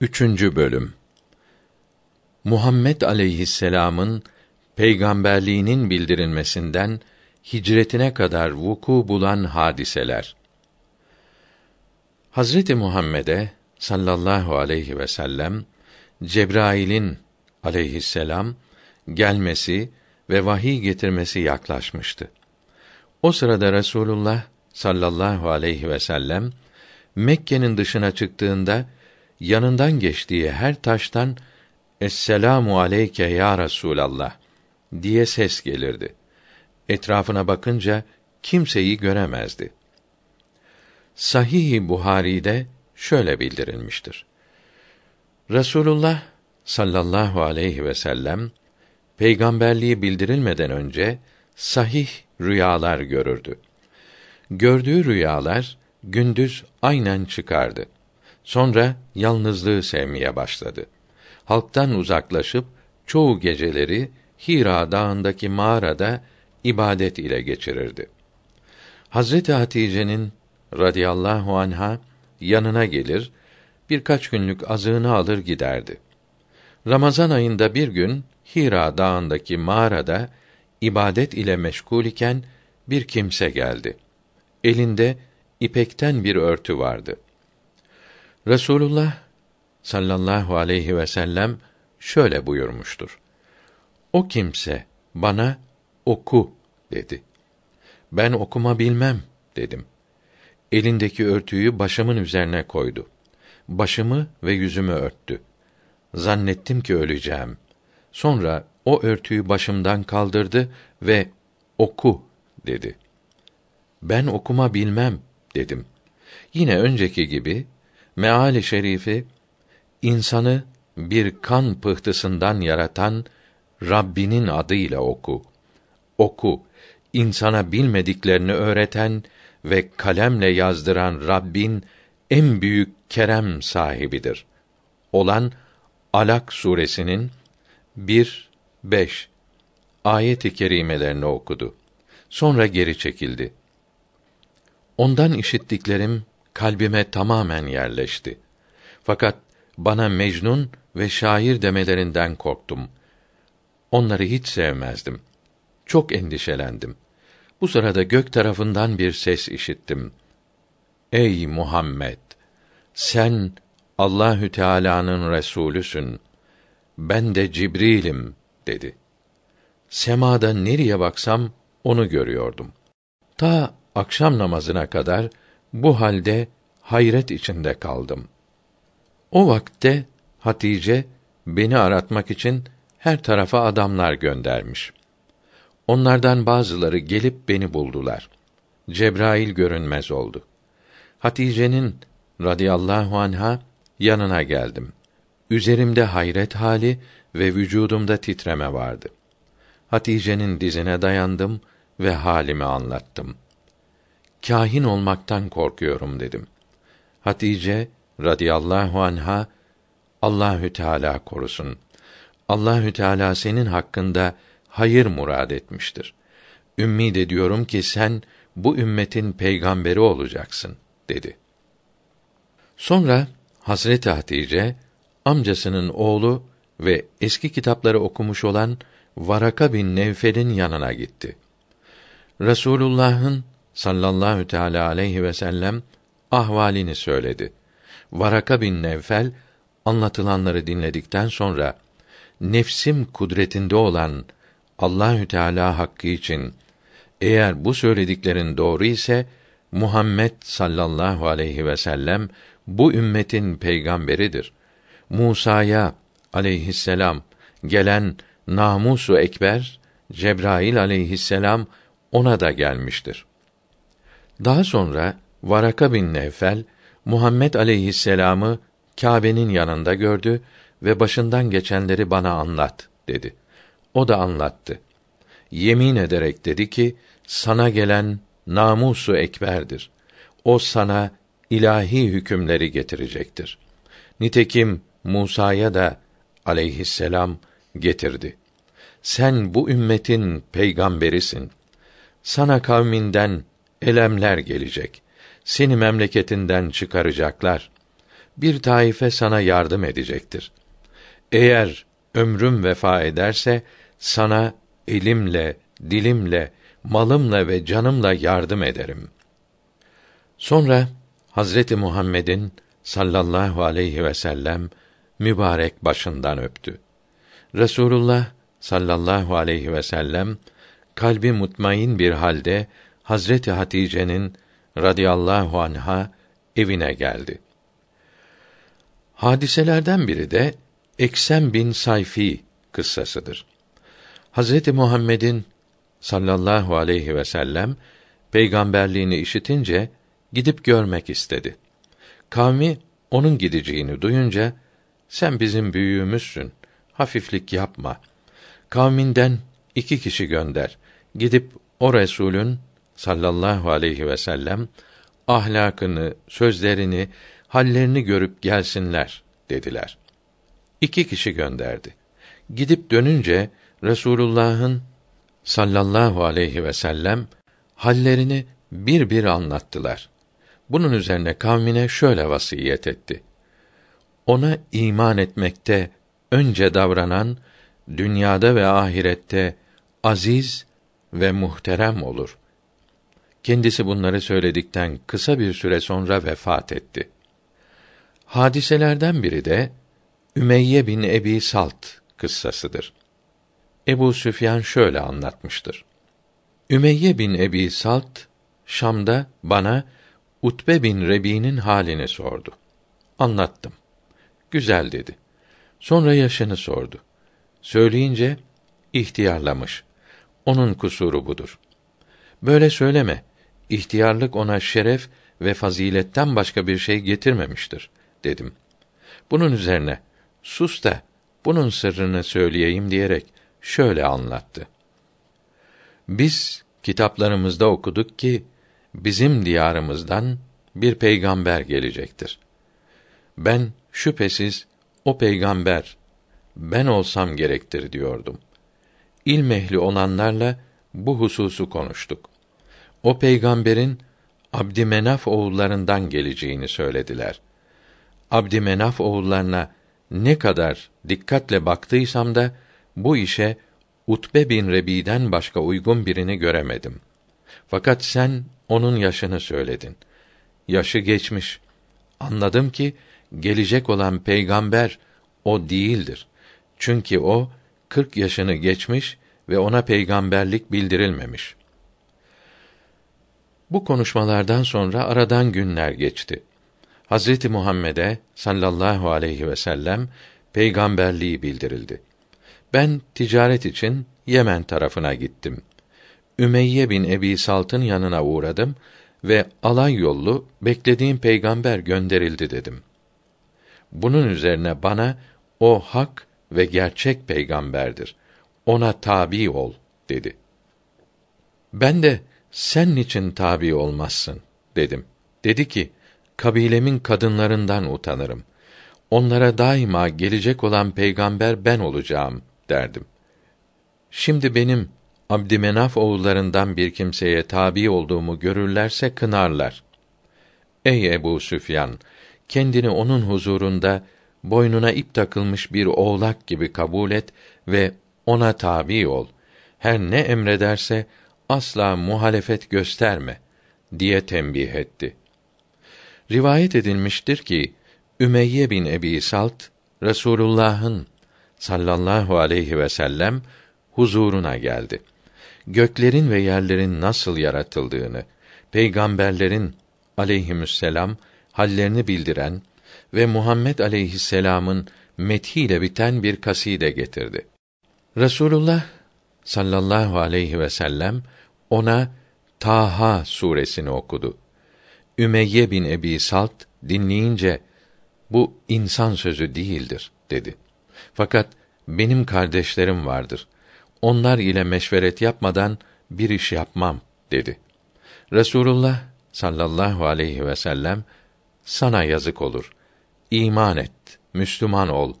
Üçüncü bölüm Muhammed aleyhisselam'ın peygamberliğinin bildirilmesinden hicretine kadar vuku bulan hadiseler. Hazreti Muhammed'e sallallahu aleyhi ve sellem Cebrail'in aleyhisselam gelmesi ve vahiy getirmesi yaklaşmıştı. O sırada Resulullah sallallahu aleyhi ve sellem Mekke'nin dışına çıktığında yanından geçtiği her taştan Esselamu aleyke ya Resulallah diye ses gelirdi. Etrafına bakınca kimseyi göremezdi. Sahih-i Buhari'de şöyle bildirilmiştir. Resulullah sallallahu aleyhi ve sellem peygamberliği bildirilmeden önce sahih rüyalar görürdü. Gördüğü rüyalar gündüz aynen çıkardı. Sonra yalnızlığı sevmeye başladı. Halktan uzaklaşıp çoğu geceleri Hira dağındaki mağarada ibadet ile geçirirdi. Hazreti Hatice'nin radıyallahu anha yanına gelir, birkaç günlük azığını alır giderdi. Ramazan ayında bir gün Hira dağındaki mağarada ibadet ile meşgul iken bir kimse geldi. Elinde ipekten bir örtü vardı. Resulullah sallallahu aleyhi ve sellem şöyle buyurmuştur. O kimse bana oku dedi. Ben okuma bilmem dedim. Elindeki örtüyü başımın üzerine koydu. Başımı ve yüzümü örttü. Zannettim ki öleceğim. Sonra o örtüyü başımdan kaldırdı ve oku dedi. Ben okuma bilmem dedim. Yine önceki gibi meali şerifi insanı bir kan pıhtısından yaratan Rabbinin adıyla oku. Oku, insana bilmediklerini öğreten ve kalemle yazdıran Rabbin en büyük kerem sahibidir. Olan Alak suresinin 1 5 ayet-i kerimelerini okudu. Sonra geri çekildi. Ondan işittiklerim kalbime tamamen yerleşti. Fakat bana mecnun ve şair demelerinden korktum. Onları hiç sevmezdim. Çok endişelendim. Bu sırada gök tarafından bir ses işittim. Ey Muhammed! Sen Allahü Teala'nın resulüsün. Ben de Cibril'im dedi. Semada nereye baksam onu görüyordum. Ta akşam namazına kadar bu halde hayret içinde kaldım. O vakte Hatice beni aratmak için her tarafa adamlar göndermiş. Onlardan bazıları gelip beni buldular. Cebrail görünmez oldu. Hatice'nin radıyallahu anha yanına geldim. Üzerimde hayret hali ve vücudumda titreme vardı. Hatice'nin dizine dayandım ve halimi anlattım. Kahin olmaktan korkuyorum dedim. Hatice radıyallahu anha Allahü Teala korusun. Allahü Teala senin hakkında hayır murad etmiştir. Ümmid ediyorum ki sen bu ümmetin peygamberi olacaksın dedi. Sonra Hazreti Hatice amcasının oğlu ve eski kitapları okumuş olan Varaka bin Nevfel'in yanına gitti. Resulullah'ın sallallahu teala aleyhi ve sellem ahvalini söyledi. Varaka bin Nevfel anlatılanları dinledikten sonra nefsim kudretinde olan Allahü Teala hakkı için eğer bu söylediklerin doğru ise Muhammed sallallahu aleyhi ve sellem bu ümmetin peygamberidir. Musa'ya aleyhisselam gelen namusu ekber Cebrail aleyhisselam ona da gelmiştir. Daha sonra Varaka bin Nevfel Muhammed aleyhisselamı Kâbe'nin yanında gördü ve başından geçenleri bana anlat dedi. O da anlattı. Yemin ederek dedi ki, sana gelen namusu ekberdir. O sana ilahi hükümleri getirecektir. Nitekim Musa'ya da aleyhisselam getirdi. Sen bu ümmetin peygamberisin. Sana kavminden elemler gelecek. Seni memleketinden çıkaracaklar. bir taife sana yardım edecektir. Eğer ömrüm vefa ederse sana elimle, dilimle, malımla ve canımla yardım ederim. Sonra Hazreti Muhammed'in sallallahu aleyhi ve sellem mübarek başından öptü. Resulullah sallallahu aleyhi ve sellem kalbi mutmain bir halde Hazreti Hatice'nin radıyallahu anha evine geldi. Hadiselerden biri de Eksem bin Sayfi kıssasıdır. Hazreti Muhammed'in sallallahu aleyhi ve sellem peygamberliğini işitince gidip görmek istedi. Kavmi onun gideceğini duyunca sen bizim büyüğümüzsün. Hafiflik yapma. Kavminden iki kişi gönder. Gidip o Resulün sallallahu aleyhi ve sellem ahlakını, sözlerini, hallerini görüp gelsinler dediler. İki kişi gönderdi. Gidip dönünce Resulullah'ın sallallahu aleyhi ve sellem hallerini bir bir anlattılar. Bunun üzerine kavmine şöyle vasiyet etti. Ona iman etmekte önce davranan dünyada ve ahirette aziz ve muhterem olur. Kendisi bunları söyledikten kısa bir süre sonra vefat etti. Hadiselerden biri de Ümeyye bin Ebi Salt kıssasıdır. Ebu Süfyan şöyle anlatmıştır. Ümeyye bin Ebi Salt Şam'da bana Utbe bin Rebi'nin halini sordu. Anlattım. Güzel dedi. Sonra yaşını sordu. Söyleyince ihtiyarlamış. Onun kusuru budur. Böyle söyleme. İhtiyarlık ona şeref ve faziletten başka bir şey getirmemiştir dedim. Bunun üzerine sus da bunun sırrını söyleyeyim diyerek şöyle anlattı. Biz kitaplarımızda okuduk ki bizim diyarımızdan bir peygamber gelecektir. Ben şüphesiz o peygamber ben olsam gerektir diyordum. İlm ehli olanlarla bu hususu konuştuk. O peygamberin Abdümenaf oğullarından geleceğini söylediler. Abdümenaf oğullarına ne kadar dikkatle baktıysam da bu işe Utbe bin Rebi'den başka uygun birini göremedim. Fakat sen onun yaşını söyledin. Yaşı geçmiş. Anladım ki gelecek olan peygamber o değildir. Çünkü o kırk yaşını geçmiş ve ona peygamberlik bildirilmemiş. Bu konuşmalardan sonra aradan günler geçti. Hazreti Muhammed'e sallallahu aleyhi ve sellem peygamberliği bildirildi. Ben ticaret için Yemen tarafına gittim. Ümeyye bin Ebi Salt'ın yanına uğradım ve alay yollu beklediğim peygamber gönderildi dedim. Bunun üzerine bana o hak ve gerçek peygamberdir. Ona tabi ol dedi. Ben de sen niçin tabi olmazsın dedim. Dedi ki kabilemin kadınlarından utanırım. Onlara daima gelecek olan peygamber ben olacağım derdim. Şimdi benim Abdümenaf oğullarından bir kimseye tabi olduğumu görürlerse kınarlar. Ey Ebu Süfyan, kendini onun huzurunda boynuna ip takılmış bir oğlak gibi kabul et ve ona tabi ol. Her ne emrederse asla muhalefet gösterme diye tembih etti. Rivayet edilmiştir ki Ümeyye bin Ebi Salt Resulullah'ın sallallahu aleyhi ve sellem huzuruna geldi. Göklerin ve yerlerin nasıl yaratıldığını, peygamberlerin aleyhisselam hallerini bildiren ve Muhammed aleyhisselam'ın methiyle biten bir kaside getirdi. Resulullah sallallahu aleyhi ve sellem ona Taha suresini okudu. Ümeyye bin Ebi Salt dinleyince bu insan sözü değildir dedi. Fakat benim kardeşlerim vardır. Onlar ile meşveret yapmadan bir iş yapmam dedi. Resulullah sallallahu aleyhi ve sellem sana yazık olur. İman et, Müslüman ol,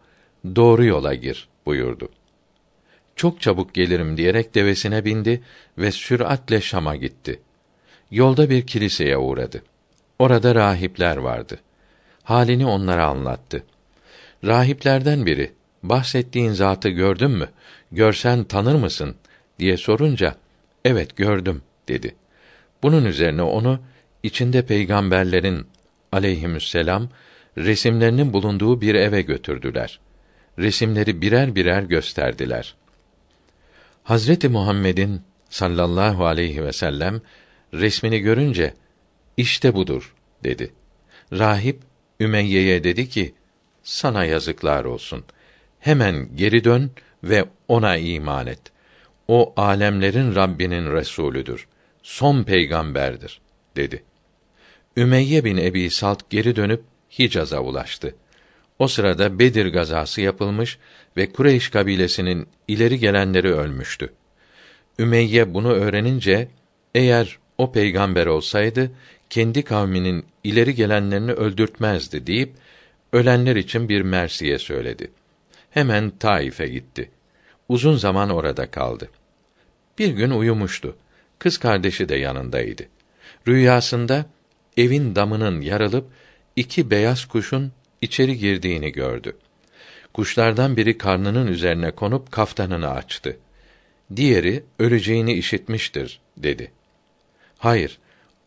doğru yola gir buyurdu. Çok çabuk gelirim diyerek devesine bindi ve süratle Şam'a gitti. Yolda bir kiliseye uğradı. Orada rahipler vardı. halini onlara anlattı. Rahiplerden biri, bahsettiğin zatı gördün mü? Görsen tanır mısın? diye sorunca, evet gördüm, dedi. Bunun üzerine onu, içinde peygamberlerin aleyhisselam resimlerinin bulunduğu bir eve götürdüler. Resimleri birer birer gösterdiler. Hazreti Muhammed'in sallallahu aleyhi ve sellem resmini görünce işte budur dedi. Rahip Ümeyye'ye dedi ki: Sana yazıklar olsun. Hemen geri dön ve ona iman et. O alemlerin Rabbinin resulüdür. Son peygamberdir dedi. Ümeyye bin Ebi Salt geri dönüp Hicaz'a ulaştı. O sırada Bedir gazası yapılmış ve Kureyş kabilesinin ileri gelenleri ölmüştü. Ümeyye bunu öğrenince eğer o peygamber olsaydı kendi kavminin ileri gelenlerini öldürtmezdi deyip ölenler için bir mersiye söyledi. Hemen Taif'e gitti. Uzun zaman orada kaldı. Bir gün uyumuştu. Kız kardeşi de yanındaydı. Rüyasında evin damının yarılıp iki beyaz kuşun içeri girdiğini gördü. Kuşlardan biri karnının üzerine konup kaftanını açtı. Diğeri öleceğini işitmiştir dedi. Hayır,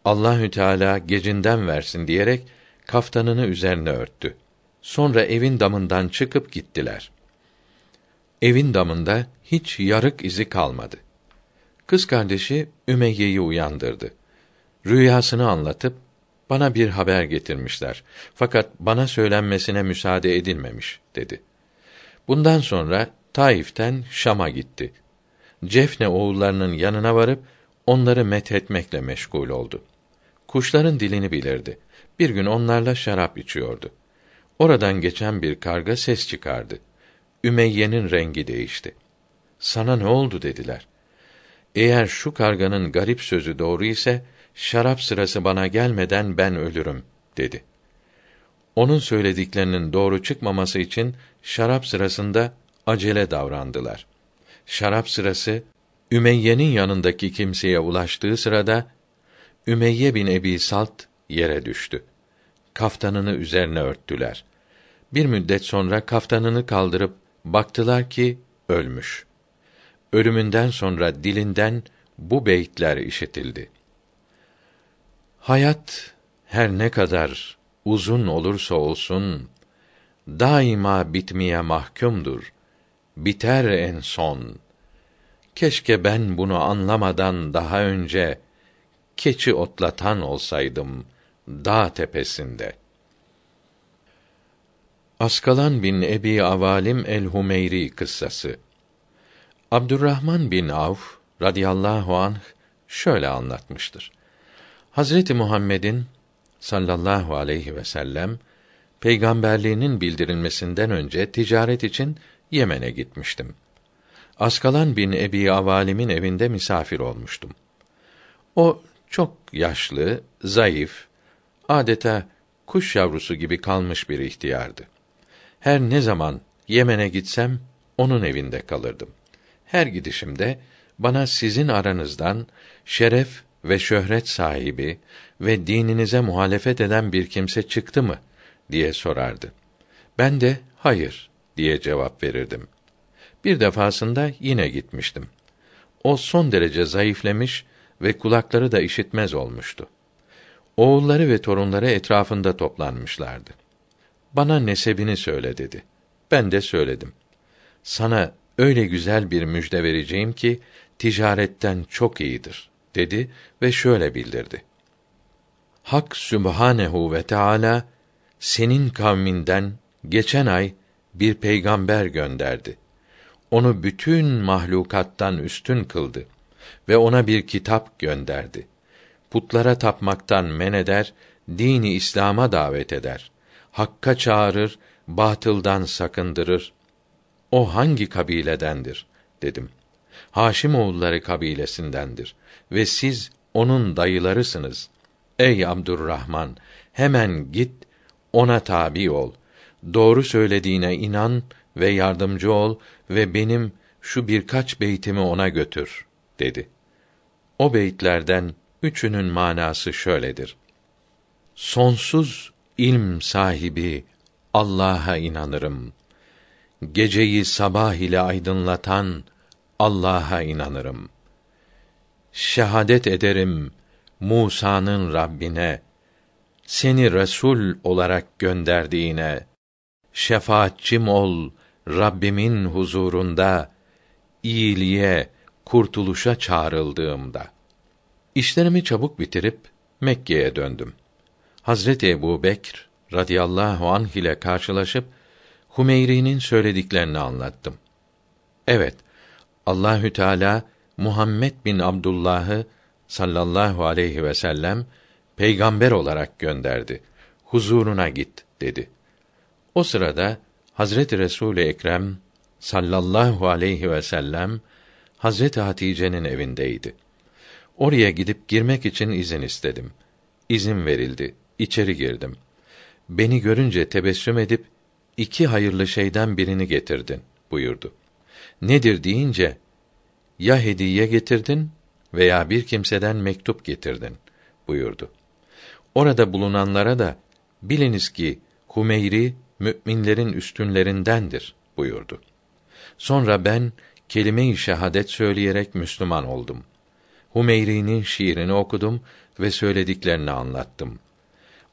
Allahü Teala gecinden versin diyerek kaftanını üzerine örttü. Sonra evin damından çıkıp gittiler. Evin damında hiç yarık izi kalmadı. Kız kardeşi Ümeyye'yi uyandırdı. Rüyasını anlatıp bana bir haber getirmişler. Fakat bana söylenmesine müsaade edilmemiş dedi. Bundan sonra Taif'ten Şam'a gitti. Cefne oğullarının yanına varıp onları methetmekle meşgul oldu. Kuşların dilini bilirdi. Bir gün onlarla şarap içiyordu. Oradan geçen bir karga ses çıkardı. Ümeyye'nin rengi değişti. Sana ne oldu dediler. Eğer şu karganın garip sözü doğru ise şarap sırası bana gelmeden ben ölürüm dedi. Onun söylediklerinin doğru çıkmaması için şarap sırasında acele davrandılar. Şarap sırası Ümeyye'nin yanındaki kimseye ulaştığı sırada Ümeyye bin Ebi Salt yere düştü. Kaftanını üzerine örttüler. Bir müddet sonra kaftanını kaldırıp baktılar ki ölmüş. Ölümünden sonra dilinden bu beyitler işitildi. Hayat her ne kadar uzun olursa olsun daima bitmeye mahkumdur. Biter en son. Keşke ben bunu anlamadan daha önce keçi otlatan olsaydım dağ tepesinde. Askalan bin Ebi Avalim el-Humeyri kıssası. Abdurrahman bin Avf radıyallahu anh şöyle anlatmıştır. Hazreti Muhammed'in sallallahu aleyhi ve sellem peygamberliğinin bildirilmesinden önce ticaret için Yemen'e gitmiştim. Askalan bin Ebi Avalim'in evinde misafir olmuştum. O çok yaşlı, zayıf, adeta kuş yavrusu gibi kalmış bir ihtiyardı. Her ne zaman Yemen'e gitsem onun evinde kalırdım. Her gidişimde bana sizin aranızdan şeref ve şöhret sahibi ve dininize muhalefet eden bir kimse çıktı mı diye sorardı. Ben de hayır diye cevap verirdim. Bir defasında yine gitmiştim. O son derece zayıflemiş ve kulakları da işitmez olmuştu. Oğulları ve torunları etrafında toplanmışlardı. Bana nesebini söyle dedi. Ben de söyledim. Sana öyle güzel bir müjde vereceğim ki ticaretten çok iyidir dedi ve şöyle bildirdi. Hak Sübhanehu ve Teala senin kavminden geçen ay bir peygamber gönderdi. Onu bütün mahlukattan üstün kıldı ve ona bir kitap gönderdi. Putlara tapmaktan men eder, dini İslam'a davet eder. Hakka çağırır, batıldan sakındırır. O hangi kabiledendir dedim. Haşim oğulları kabilesindendir ve siz onun dayılarısınız. Ey Abdurrahman, hemen git ona tabi ol. Doğru söylediğine inan ve yardımcı ol ve benim şu birkaç beytimi ona götür dedi. O beytlerden üçünün manası şöyledir. Sonsuz ilm sahibi Allah'a inanırım. Geceyi sabah ile aydınlatan Allah'a inanırım. Şehadet ederim Musa'nın Rabbine seni resul olarak gönderdiğine şefaatçim ol Rabbimin huzurunda iyiliğe, kurtuluşa çağrıldığımda. İşlerimi çabuk bitirip Mekke'ye döndüm. Hazreti Ebu Bekr radıyallahu anh ile karşılaşıp Humeyri'nin söylediklerini anlattım. Evet, Allahü Teala Muhammed bin Abdullah'ı sallallahu aleyhi ve sellem peygamber olarak gönderdi. Huzuruna git dedi. O sırada Hazreti Resul Ekrem sallallahu aleyhi ve sellem Hazreti Hatice'nin evindeydi. Oraya gidip girmek için izin istedim. İzin verildi. İçeri girdim. Beni görünce tebessüm edip iki hayırlı şeyden birini getirdin buyurdu. Nedir deyince ya hediye getirdin veya bir kimseden mektup getirdin buyurdu. Orada bulunanlara da biliniz ki Humeyri müminlerin üstünlerindendir buyurdu. Sonra ben kelime-i şehadet söyleyerek Müslüman oldum. Humeyri'nin şiirini okudum ve söylediklerini anlattım.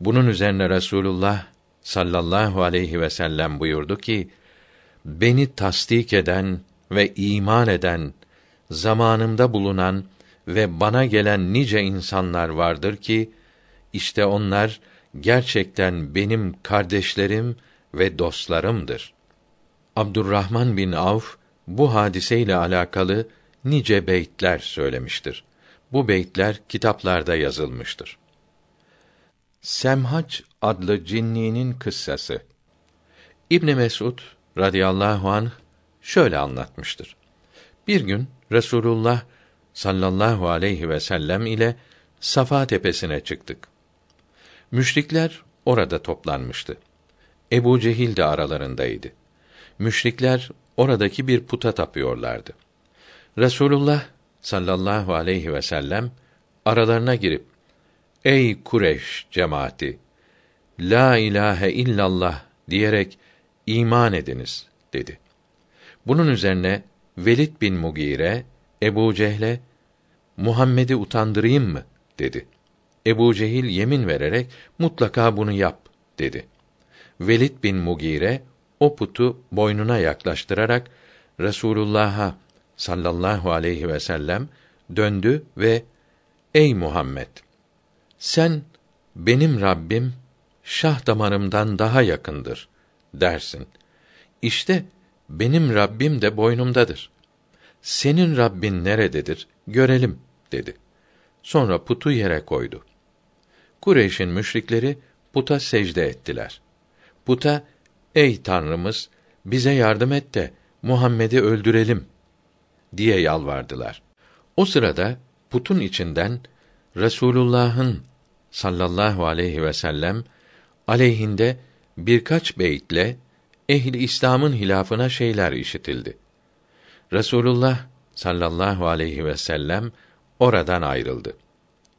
Bunun üzerine Resulullah sallallahu aleyhi ve sellem buyurdu ki: Beni tasdik eden ve iman eden, zamanımda bulunan ve bana gelen nice insanlar vardır ki işte onlar gerçekten benim kardeşlerim ve dostlarımdır. Abdurrahman bin Avf bu hadiseyle alakalı nice beytler söylemiştir. Bu beytler kitaplarda yazılmıştır. Semhaç adlı cinninin kıssası. İbn Mesud radıyallahu anh şöyle anlatmıştır. Bir gün Resulullah sallallahu aleyhi ve sellem ile Safa tepesine çıktık. Müşrikler orada toplanmıştı. Ebu Cehil de aralarındaydı. Müşrikler oradaki bir puta tapıyorlardı. Resulullah sallallahu aleyhi ve sellem aralarına girip Ey Kureş cemaati la ilahe illallah diyerek iman ediniz dedi. Bunun üzerine Velid bin Mugire Ebu Cehle Muhammed'i utandırayım mı dedi. Ebu Cehil yemin vererek mutlaka bunu yap dedi. Velid bin Mugire o putu boynuna yaklaştırarak Resulullah'a sallallahu aleyhi ve sellem döndü ve Ey Muhammed sen benim Rabbim şah damarımdan daha yakındır dersin. İşte benim Rabbim de boynumdadır. Senin Rabbin nerededir? Görelim dedi. Sonra putu yere koydu. Kureyş'in müşrikleri puta secde ettiler. Puta, ey Tanrımız, bize yardım et de Muhammed'i öldürelim diye yalvardılar. O sırada putun içinden Resulullah'ın sallallahu aleyhi ve sellem aleyhinde birkaç beytle ehli İslam'ın hilafına şeyler işitildi. Resulullah sallallahu aleyhi ve sellem oradan ayrıldı.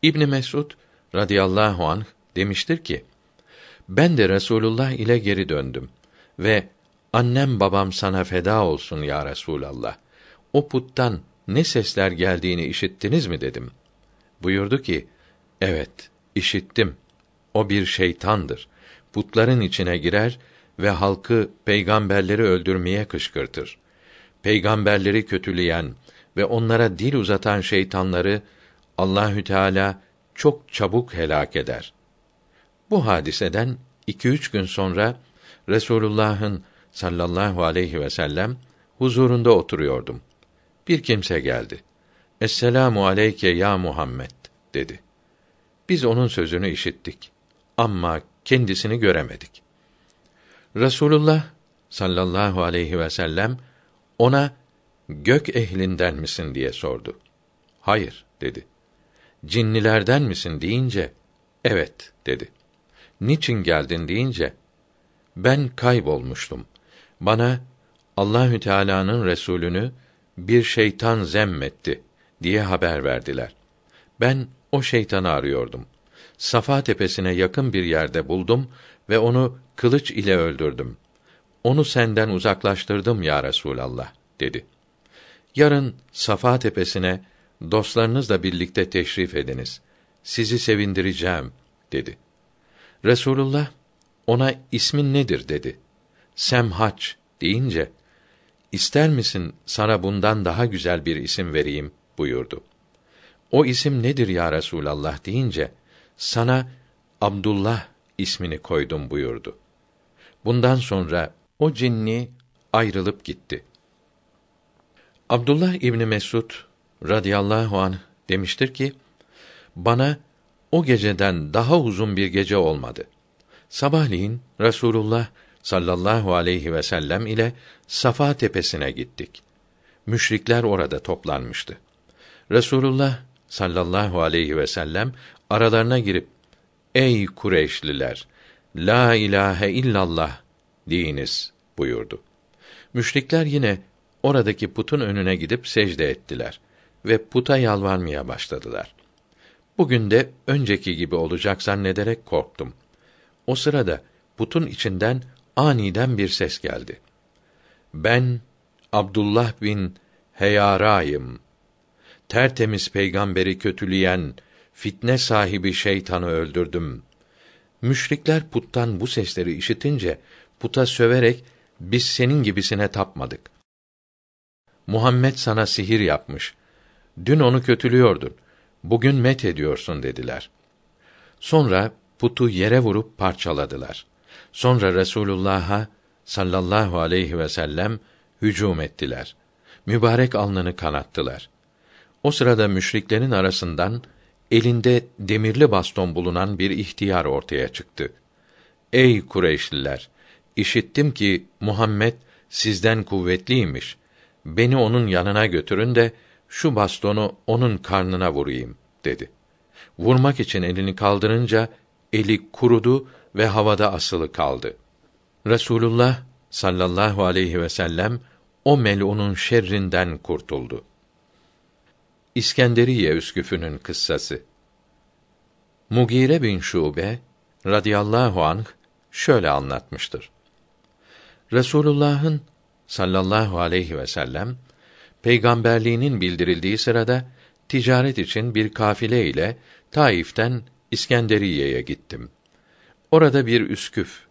İbn Mesud radıyallahu anh demiştir ki: Ben de Resulullah ile geri döndüm ve annem babam sana feda olsun ya Resulallah. O puttan ne sesler geldiğini işittiniz mi dedim. Buyurdu ki: Evet, işittim. O bir şeytandır. Putların içine girer ve halkı peygamberleri öldürmeye kışkırtır. Peygamberleri kötüleyen ve onlara dil uzatan şeytanları Allahü Teala çok çabuk helak eder. Bu hadiseden iki üç gün sonra Resulullah'ın sallallahu aleyhi ve sellem huzurunda oturuyordum. Bir kimse geldi. Esselamu aleyke ya Muhammed dedi. Biz onun sözünü işittik ama kendisini göremedik. Resulullah sallallahu aleyhi ve sellem ona gök ehlinden misin diye sordu. Hayır dedi. Cinnilerden misin deyince evet dedi. Niçin geldin deyince ben kaybolmuştum. Bana Allahü Teala'nın Resulünü bir şeytan zemmetti diye haber verdiler. Ben o şeytanı arıyordum. Safa tepesine yakın bir yerde buldum ve onu kılıç ile öldürdüm. Onu senden uzaklaştırdım ya Resulallah dedi. Yarın Safa tepesine dostlarınızla birlikte teşrif ediniz. Sizi sevindireceğim dedi. Resulullah ona ismin nedir dedi. Semhaç deyince ister misin sana bundan daha güzel bir isim vereyim buyurdu. O isim nedir ya Resulallah deyince sana Abdullah ismini koydum buyurdu. Bundan sonra o cinni ayrılıp gitti. Abdullah İbni Mesud radıyallahu anh demiştir ki, bana o geceden daha uzun bir gece olmadı. Sabahleyin Resulullah sallallahu aleyhi ve sellem ile Safa tepesine gittik. Müşrikler orada toplanmıştı. Resulullah sallallahu aleyhi ve sellem aralarına girip Ey Kureyşliler la ilahe illallah deyiniz buyurdu. Müşrikler yine oradaki putun önüne gidip secde ettiler ve puta yalvarmaya başladılar. Bugün de önceki gibi olacak zannederek korktum. O sırada putun içinden aniden bir ses geldi. Ben Abdullah bin Heyara'yım. Tertemiz peygamberi kötüleyen, fitne sahibi şeytanı öldürdüm. Müşrikler puttan bu sesleri işitince puta söverek biz senin gibisine tapmadık. Muhammed sana sihir yapmış. Dün onu kötülüyordun. Bugün met ediyorsun dediler. Sonra putu yere vurup parçaladılar. Sonra Resulullah'a sallallahu aleyhi ve sellem hücum ettiler. Mübarek alnını kanattılar. O sırada müşriklerin arasından elinde demirli baston bulunan bir ihtiyar ortaya çıktı. Ey Kureyşliler, işittim ki Muhammed sizden kuvvetliymiş. Beni onun yanına götürün de şu bastonu onun karnına vurayım dedi. Vurmak için elini kaldırınca eli kurudu ve havada asılı kaldı. Resulullah sallallahu aleyhi ve sellem o melunun şerrinden kurtuldu. İskenderiye üsküfünün kıssası. Mugire bin Şube radıyallahu anh şöyle anlatmıştır. Resulullah'ın sallallahu aleyhi ve sellem peygamberliğinin bildirildiği sırada ticaret için bir kafile ile Taif'ten İskenderiye'ye gittim. Orada bir üsküf,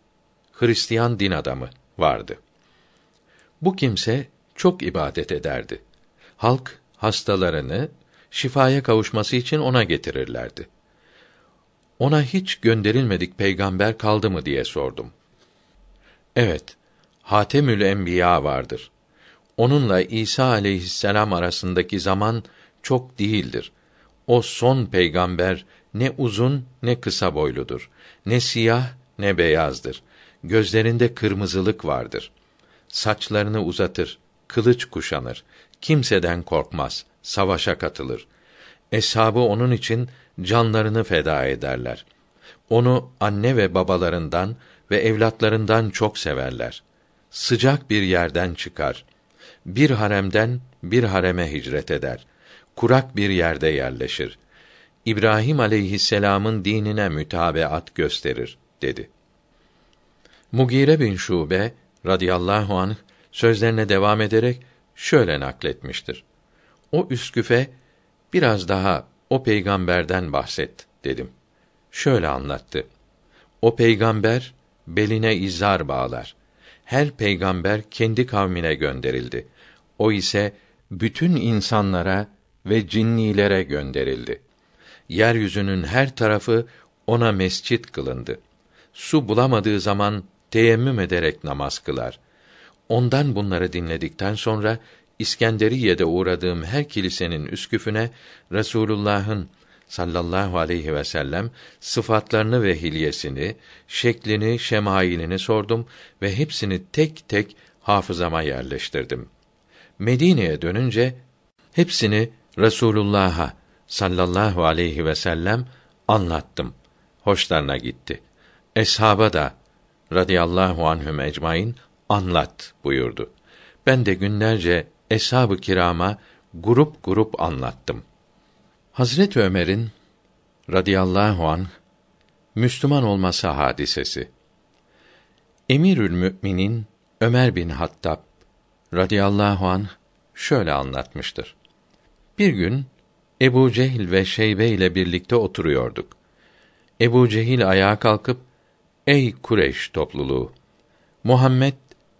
Hristiyan din adamı vardı. Bu kimse çok ibadet ederdi. Halk hastalarını şifaya kavuşması için ona getirirlerdi. Ona hiç gönderilmedik peygamber kaldı mı diye sordum. Evet, Hatemül Enbiya vardır. Onunla İsa aleyhisselam arasındaki zaman çok değildir. O son peygamber ne uzun ne kısa boyludur. Ne siyah ne beyazdır. Gözlerinde kırmızılık vardır. Saçlarını uzatır, kılıç kuşanır. Kimseden korkmaz, savaşa katılır. Eshabı onun için canlarını feda ederler. Onu anne ve babalarından ve evlatlarından çok severler. Sıcak bir yerden çıkar. Bir haremden bir hareme hicret eder. Kurak bir yerde yerleşir. İbrahim aleyhisselam'ın dinine mütabeat gösterir dedi. Mugire bin Şube radıyallahu anh sözlerine devam ederek şöyle nakletmiştir. O üsküfe biraz daha o peygamberden bahset dedim. Şöyle anlattı. O peygamber beline izar bağlar. Her peygamber kendi kavmine gönderildi. O ise bütün insanlara ve cinnilere gönderildi. Yeryüzünün her tarafı ona mescit kılındı. Su bulamadığı zaman teyemmüm ederek namaz kılar. Ondan bunları dinledikten sonra İskenderiye'de uğradığım her kilisenin üsküfüne Resulullah'ın sallallahu aleyhi ve sellem sıfatlarını ve hilyesini, şeklini, şemailini sordum ve hepsini tek tek hafızama yerleştirdim. Medine'ye dönünce hepsini Resulullah'a sallallahu aleyhi ve sellem anlattım. Hoşlarına gitti. Eshaba da radıyallahu anhüm ecmaîn anlat buyurdu. Ben de günlerce eshab-ı kirama grup grup anlattım. Hazret Ömer'in radıyallahu an Müslüman olması hadisesi. Emirül Müminin Ömer bin Hattab radıyallahu an şöyle anlatmıştır. Bir gün Ebu Cehil ve Şeybe ile birlikte oturuyorduk. Ebu Cehil ayağa kalkıp Ey Kureyş topluluğu Muhammed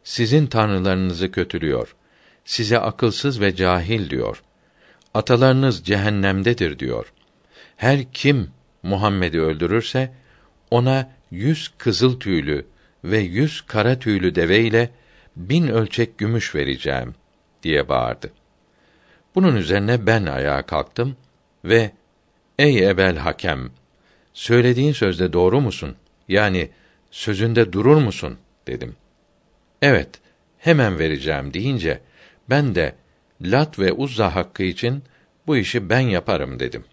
sizin tanrılarınızı kötülüyor. Size akılsız ve cahil diyor. Atalarınız cehennemdedir diyor. Her kim Muhammed'i öldürürse ona yüz kızıl tüylü ve yüz kara tüylü deve ile bin ölçek gümüş vereceğim diye bağırdı. Bunun üzerine ben ayağa kalktım ve ey Ebel Hakem söylediğin sözde doğru musun? Yani sözünde durur musun dedim. Evet, hemen vereceğim deyince ben de Lat ve Uzza hakkı için bu işi ben yaparım dedim.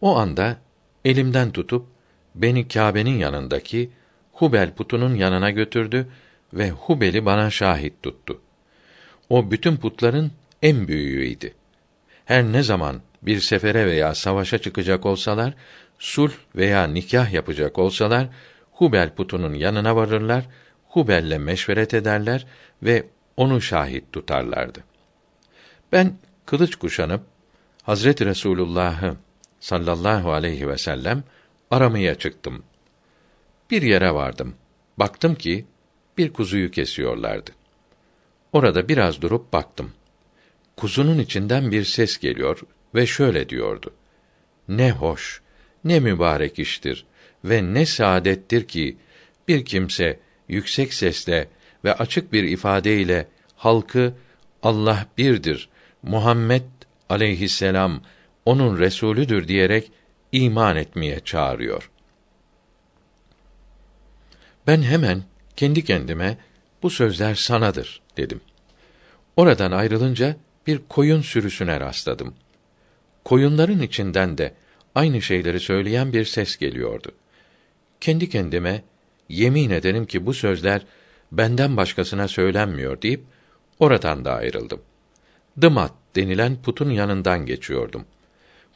O anda elimden tutup beni Kâbe'nin yanındaki Hubel putunun yanına götürdü ve Hubel'i bana şahit tuttu. O bütün putların en büyüğüydü. Her ne zaman bir sefere veya savaşa çıkacak olsalar, sulh veya nikah yapacak olsalar, Hubel putunun yanına varırlar, Hubel'le meşveret ederler ve onu şahit tutarlardı. Ben kılıç kuşanıp Hazreti Resulullah'ı sallallahu aleyhi ve sellem aramaya çıktım. Bir yere vardım. Baktım ki bir kuzuyu kesiyorlardı. Orada biraz durup baktım. Kuzunun içinden bir ses geliyor ve şöyle diyordu: Ne hoş, ne mübarek iştir ve ne saadettir ki bir kimse yüksek sesle ve açık bir ifadeyle halkı Allah birdir, Muhammed aleyhisselam onun resulüdür diyerek iman etmeye çağırıyor. Ben hemen kendi kendime bu sözler sanadır dedim. Oradan ayrılınca bir koyun sürüsüne rastladım. Koyunların içinden de aynı şeyleri söyleyen bir ses geliyordu. Kendi kendime yemin ederim ki bu sözler benden başkasına söylenmiyor deyip oradan da ayrıldım. Dımat denilen putun yanından geçiyordum.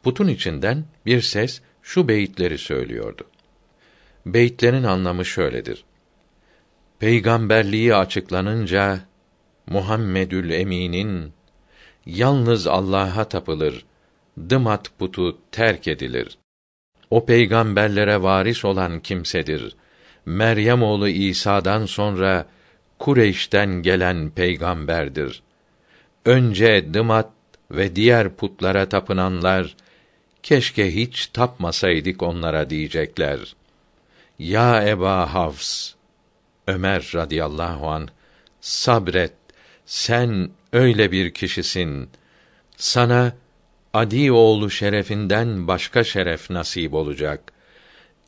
Putun içinden bir ses şu beyitleri söylüyordu. Beyitlerin anlamı şöyledir. Peygamberliği açıklanınca Muhammedül Emin'in yalnız Allah'a tapılır, dımat putu terk edilir. O peygamberlere varis olan kimsedir. Meryem oğlu İsa'dan sonra Kureyş'ten gelen peygamberdir. Önce dımat ve diğer putlara tapınanlar keşke hiç tapmasaydık onlara diyecekler. Ya Eba Hafs Ömer radıyallahu an sabret sen öyle bir kişisin sana Adi oğlu şerefinden başka şeref nasip olacak.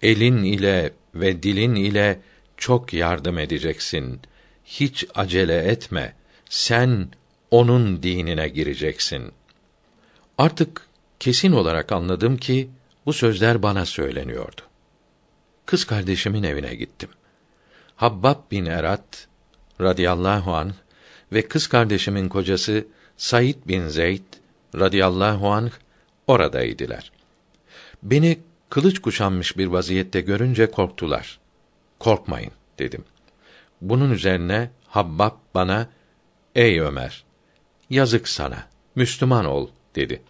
Elin ile ve dilin ile çok yardım edeceksin. Hiç acele etme. Sen onun dinine gireceksin. Artık kesin olarak anladım ki bu sözler bana söyleniyordu. Kız kardeşimin evine gittim. Habbab bin Erat radıyallahu an ve kız kardeşimin kocası Said bin Zeyd radıyallahu anh oradaydılar. Beni kılıç kuşanmış bir vaziyette görünce korktular. Korkmayın dedim. Bunun üzerine Habbab bana ey Ömer yazık sana Müslüman ol dedi.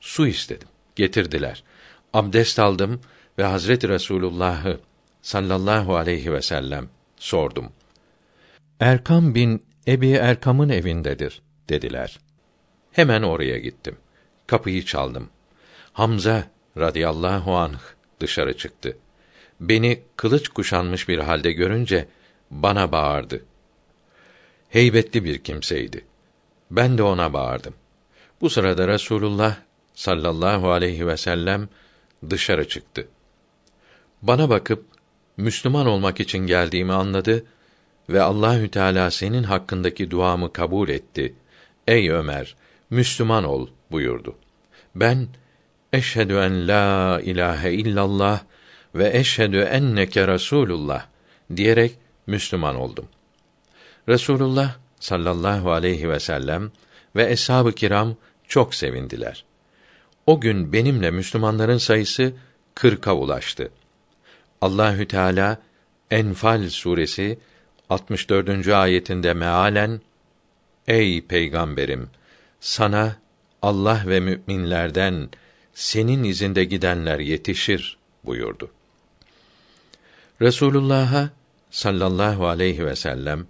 Su istedim. Getirdiler. Abdest aldım ve Hazreti Resulullah'ı sallallahu aleyhi ve sellem sordum. Erkam bin Ebi Erkam'ın evindedir dediler. Hemen oraya gittim. Kapıyı çaldım. Hamza radıyallahu anh dışarı çıktı. Beni kılıç kuşanmış bir halde görünce bana bağırdı. Heybetli bir kimseydi. Ben de ona bağırdım. Bu sırada Resulullah sallallahu aleyhi ve sellem dışarı çıktı. Bana bakıp Müslüman olmak için geldiğimi anladı ve Allahü Teala senin hakkındaki duamı kabul etti. Ey Ömer, Müslüman ol buyurdu. Ben eşhedü en la ilahe illallah ve eşhedü enneke rasulullah diyerek Müslüman oldum. Resulullah sallallahu aleyhi ve sellem ve eshab-ı kiram çok sevindiler. O gün benimle Müslümanların sayısı kırka ulaştı. Allahü Teala Enfal suresi 64. ayetinde mealen Ey peygamberim sana Allah ve müminlerden senin izinde gidenler yetişir buyurdu. Resulullah'a sallallahu aleyhi ve sellem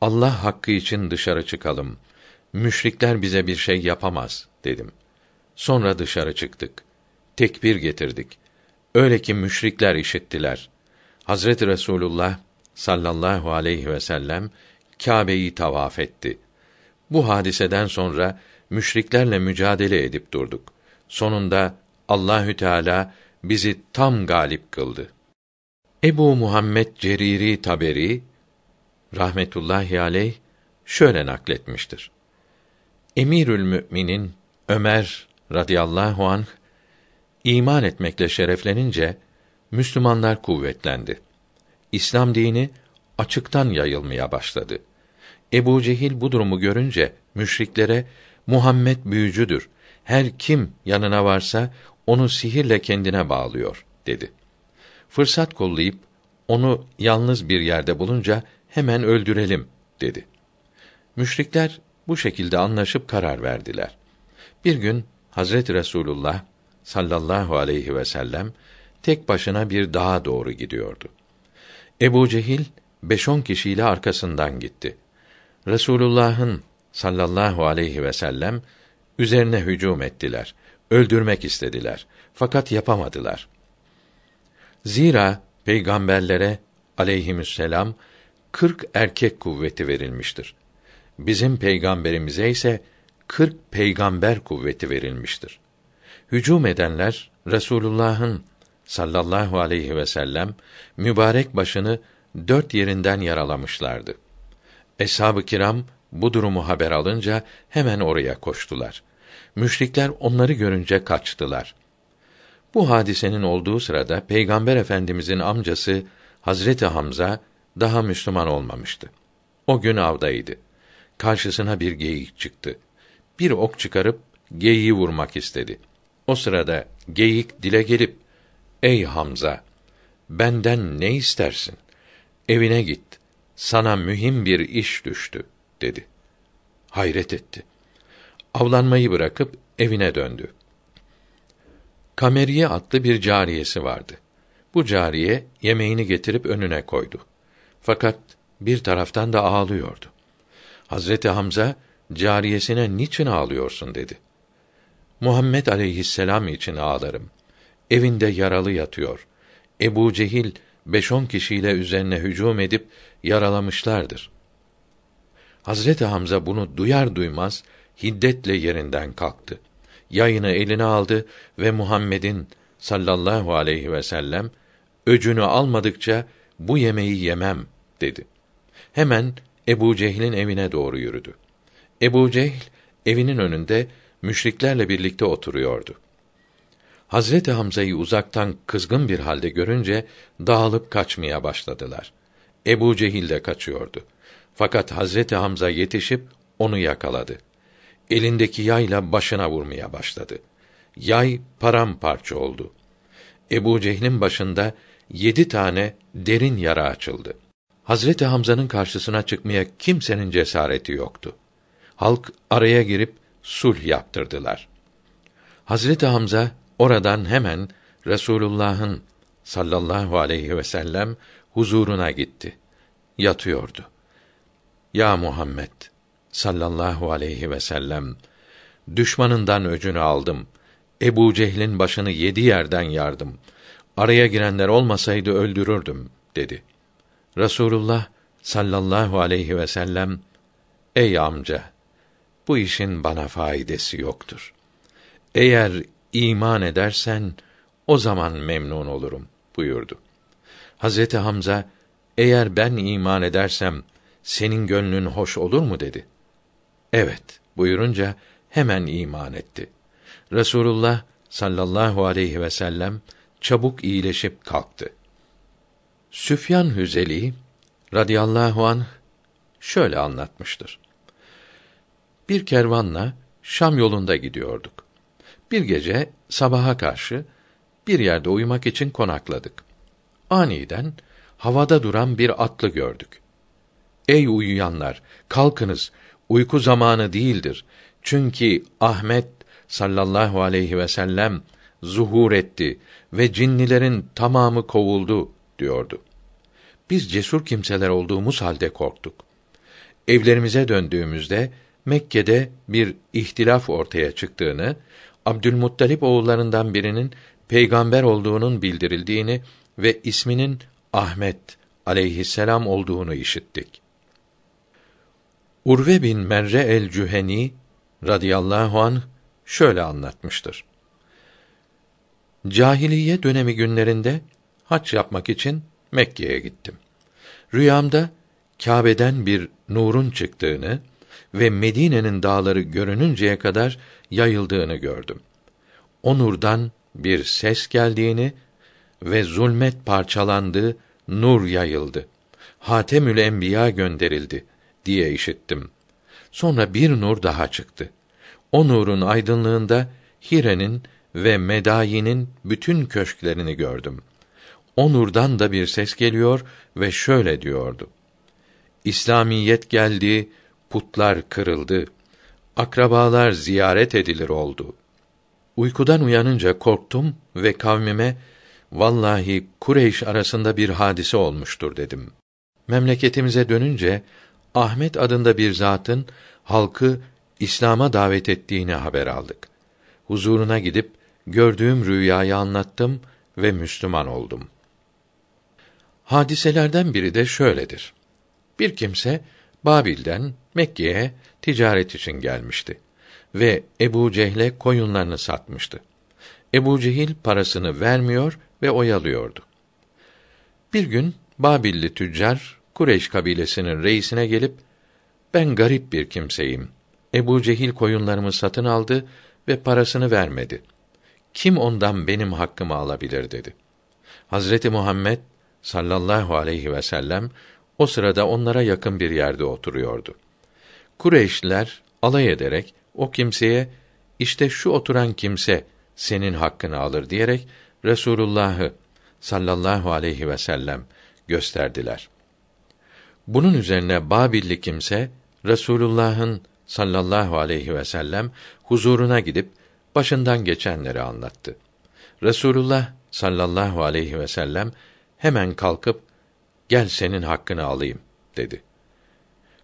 Allah hakkı için dışarı çıkalım. Müşrikler bize bir şey yapamaz dedim. Sonra dışarı çıktık. Tekbir getirdik. Öyle ki müşrikler işittiler. Hazreti Resulullah sallallahu aleyhi ve sellem Kâbe'yi tavaf etti. Bu hadiseden sonra müşriklerle mücadele edip durduk. Sonunda Allahü Teala bizi tam galip kıldı. Ebu Muhammed Ceriri Taberi rahmetullahi aleyh şöyle nakletmiştir. Emirül Müminin Ömer radıyallahu anh iman etmekle şereflenince Müslümanlar kuvvetlendi. İslam dini açıktan yayılmaya başladı. Ebu Cehil bu durumu görünce müşriklere Muhammed büyücüdür. Her kim yanına varsa onu sihirle kendine bağlıyor dedi. Fırsat kollayıp onu yalnız bir yerde bulunca hemen öldürelim dedi. Müşrikler bu şekilde anlaşıp karar verdiler. Bir gün Hazret Resulullah sallallahu aleyhi ve sellem tek başına bir dağa doğru gidiyordu. Ebu Cehil beş on kişiyle arkasından gitti. Resulullah'ın sallallahu aleyhi ve sellem üzerine hücum ettiler. Öldürmek istediler. Fakat yapamadılar. Zira peygamberlere aleyhisselam kırk erkek kuvveti verilmiştir. Bizim peygamberimize ise kırk peygamber kuvveti verilmiştir. Hücum edenler Resulullah'ın sallallahu aleyhi ve sellem mübarek başını dört yerinden yaralamışlardı. Eshab-ı kiram bu durumu haber alınca hemen oraya koştular. Müşrikler onları görünce kaçtılar. Bu hadisenin olduğu sırada Peygamber Efendimizin amcası Hazreti Hamza daha Müslüman olmamıştı. O gün avdaydı. Karşısına bir geyik çıktı. Bir ok çıkarıp geyiği vurmak istedi. O sırada geyik dile gelip Ey Hamza, benden ne istersin? Evine git. Sana mühim bir iş düştü, dedi. Hayret etti. Avlanmayı bırakıp evine döndü. Kameriye adlı bir cariyesi vardı. Bu cariye yemeğini getirip önüne koydu. Fakat bir taraftan da ağlıyordu. Hazreti Hamza cariyesine niçin ağlıyorsun dedi. Muhammed aleyhisselam için ağlarım. Evinde yaralı yatıyor. Ebu Cehil beş on kişiyle üzerine hücum edip yaralamışlardır. Hazreti Hamza bunu duyar duymaz hiddetle yerinden kalktı. Yayını eline aldı ve Muhammed'in sallallahu aleyhi ve sellem öcünü almadıkça bu yemeği yemem dedi. Hemen Ebu Cehil'in evine doğru yürüdü. Ebu Cehil evinin önünde müşriklerle birlikte oturuyordu. Hazreti Hamza'yı uzaktan kızgın bir halde görünce dağılıp kaçmaya başladılar. Ebu Cehil de kaçıyordu. Fakat Hazreti Hamza yetişip onu yakaladı. Elindeki yayla başına vurmaya başladı. Yay paramparça oldu. Ebu Cehil'in başında yedi tane derin yara açıldı. Hazreti Hamza'nın karşısına çıkmaya kimsenin cesareti yoktu. Halk araya girip sulh yaptırdılar. Hazreti Hamza oradan hemen Resulullah'ın sallallahu aleyhi ve sellem huzuruna gitti. Yatıyordu. Ya Muhammed sallallahu aleyhi ve sellem düşmanından öcünü aldım. Ebu Cehil'in başını yedi yerden yardım. Araya girenler olmasaydı öldürürdüm dedi. Resulullah sallallahu aleyhi ve sellem Ey amca bu işin bana faydası yoktur. Eğer iman edersen o zaman memnun olurum buyurdu. Hazreti Hamza eğer ben iman edersem senin gönlün hoş olur mu dedi. Evet buyurunca hemen iman etti. Resulullah sallallahu aleyhi ve sellem çabuk iyileşip kalktı. Süfyan Hüzeli radıyallahu an şöyle anlatmıştır. Bir kervanla Şam yolunda gidiyorduk. Bir gece sabaha karşı bir yerde uyumak için konakladık. Aniden havada duran bir atlı gördük. Ey uyuyanlar, kalkınız. Uyku zamanı değildir. Çünkü Ahmet sallallahu aleyhi ve sellem zuhur etti ve cinnilerin tamamı kovuldu diyordu. Biz cesur kimseler olduğumuz halde korktuk. Evlerimize döndüğümüzde Mekke'de bir ihtilaf ortaya çıktığını, Abdülmuttalip oğullarından birinin peygamber olduğunun bildirildiğini ve isminin Ahmet aleyhisselam olduğunu işittik. Urve bin Merre el-Cüheni radıyallahu an şöyle anlatmıştır. Cahiliye dönemi günlerinde hac yapmak için Mekke'ye gittim. Rüyamda Kâbe'den bir nurun çıktığını ve Medine'nin dağları görününceye kadar yayıldığını gördüm. O nurdan bir ses geldiğini ve zulmet parçalandı, nur yayıldı. Hatemül Enbiya gönderildi diye işittim. Sonra bir nur daha çıktı. O nurun aydınlığında Hire'nin ve Medayin'in bütün köşklerini gördüm. O nurdan da bir ses geliyor ve şöyle diyordu. İslamiyet geldi, putlar kırıldı. Akrabalar ziyaret edilir oldu. Uykudan uyanınca korktum ve kavmime vallahi Kureyş arasında bir hadise olmuştur dedim. Memleketimize dönünce Ahmet adında bir zatın halkı İslam'a davet ettiğini haber aldık. Huzuruna gidip gördüğüm rüyayı anlattım ve Müslüman oldum. Hadiselerden biri de şöyledir. Bir kimse Babil'den Mekke'ye ticaret için gelmişti ve Ebu Cehle koyunlarını satmıştı. Ebu Cehil parasını vermiyor ve oyalıyordu. Bir gün Babilli tüccar Kureyş kabilesinin reisine gelip ben garip bir kimseyim. Ebu Cehil koyunlarımı satın aldı ve parasını vermedi. Kim ondan benim hakkımı alabilir dedi. Hazreti Muhammed sallallahu aleyhi ve sellem o sırada onlara yakın bir yerde oturuyordu. Kureyşliler alay ederek o kimseye işte şu oturan kimse senin hakkını alır diyerek Resulullah'ı sallallahu aleyhi ve sellem gösterdiler. Bunun üzerine Babilli kimse Resulullah'ın sallallahu aleyhi ve sellem huzuruna gidip başından geçenleri anlattı. Resulullah sallallahu aleyhi ve sellem hemen kalkıp gel senin hakkını alayım dedi.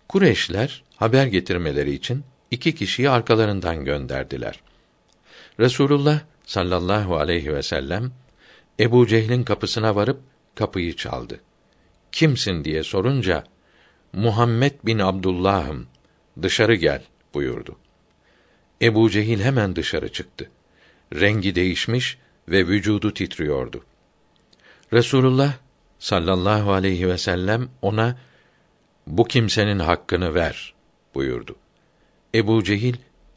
Kureyşler haber getirmeleri için iki kişiyi arkalarından gönderdiler. Resulullah sallallahu aleyhi ve sellem Ebu Cehil'in kapısına varıp kapıyı çaldı. Kimsin diye sorunca Muhammed bin Abdullah'ım dışarı gel buyurdu. Ebu Cehil hemen dışarı çıktı. Rengi değişmiş ve vücudu titriyordu. Resulullah sallallahu aleyhi ve sellem ona bu kimsenin hakkını ver buyurdu. Ebu Cehil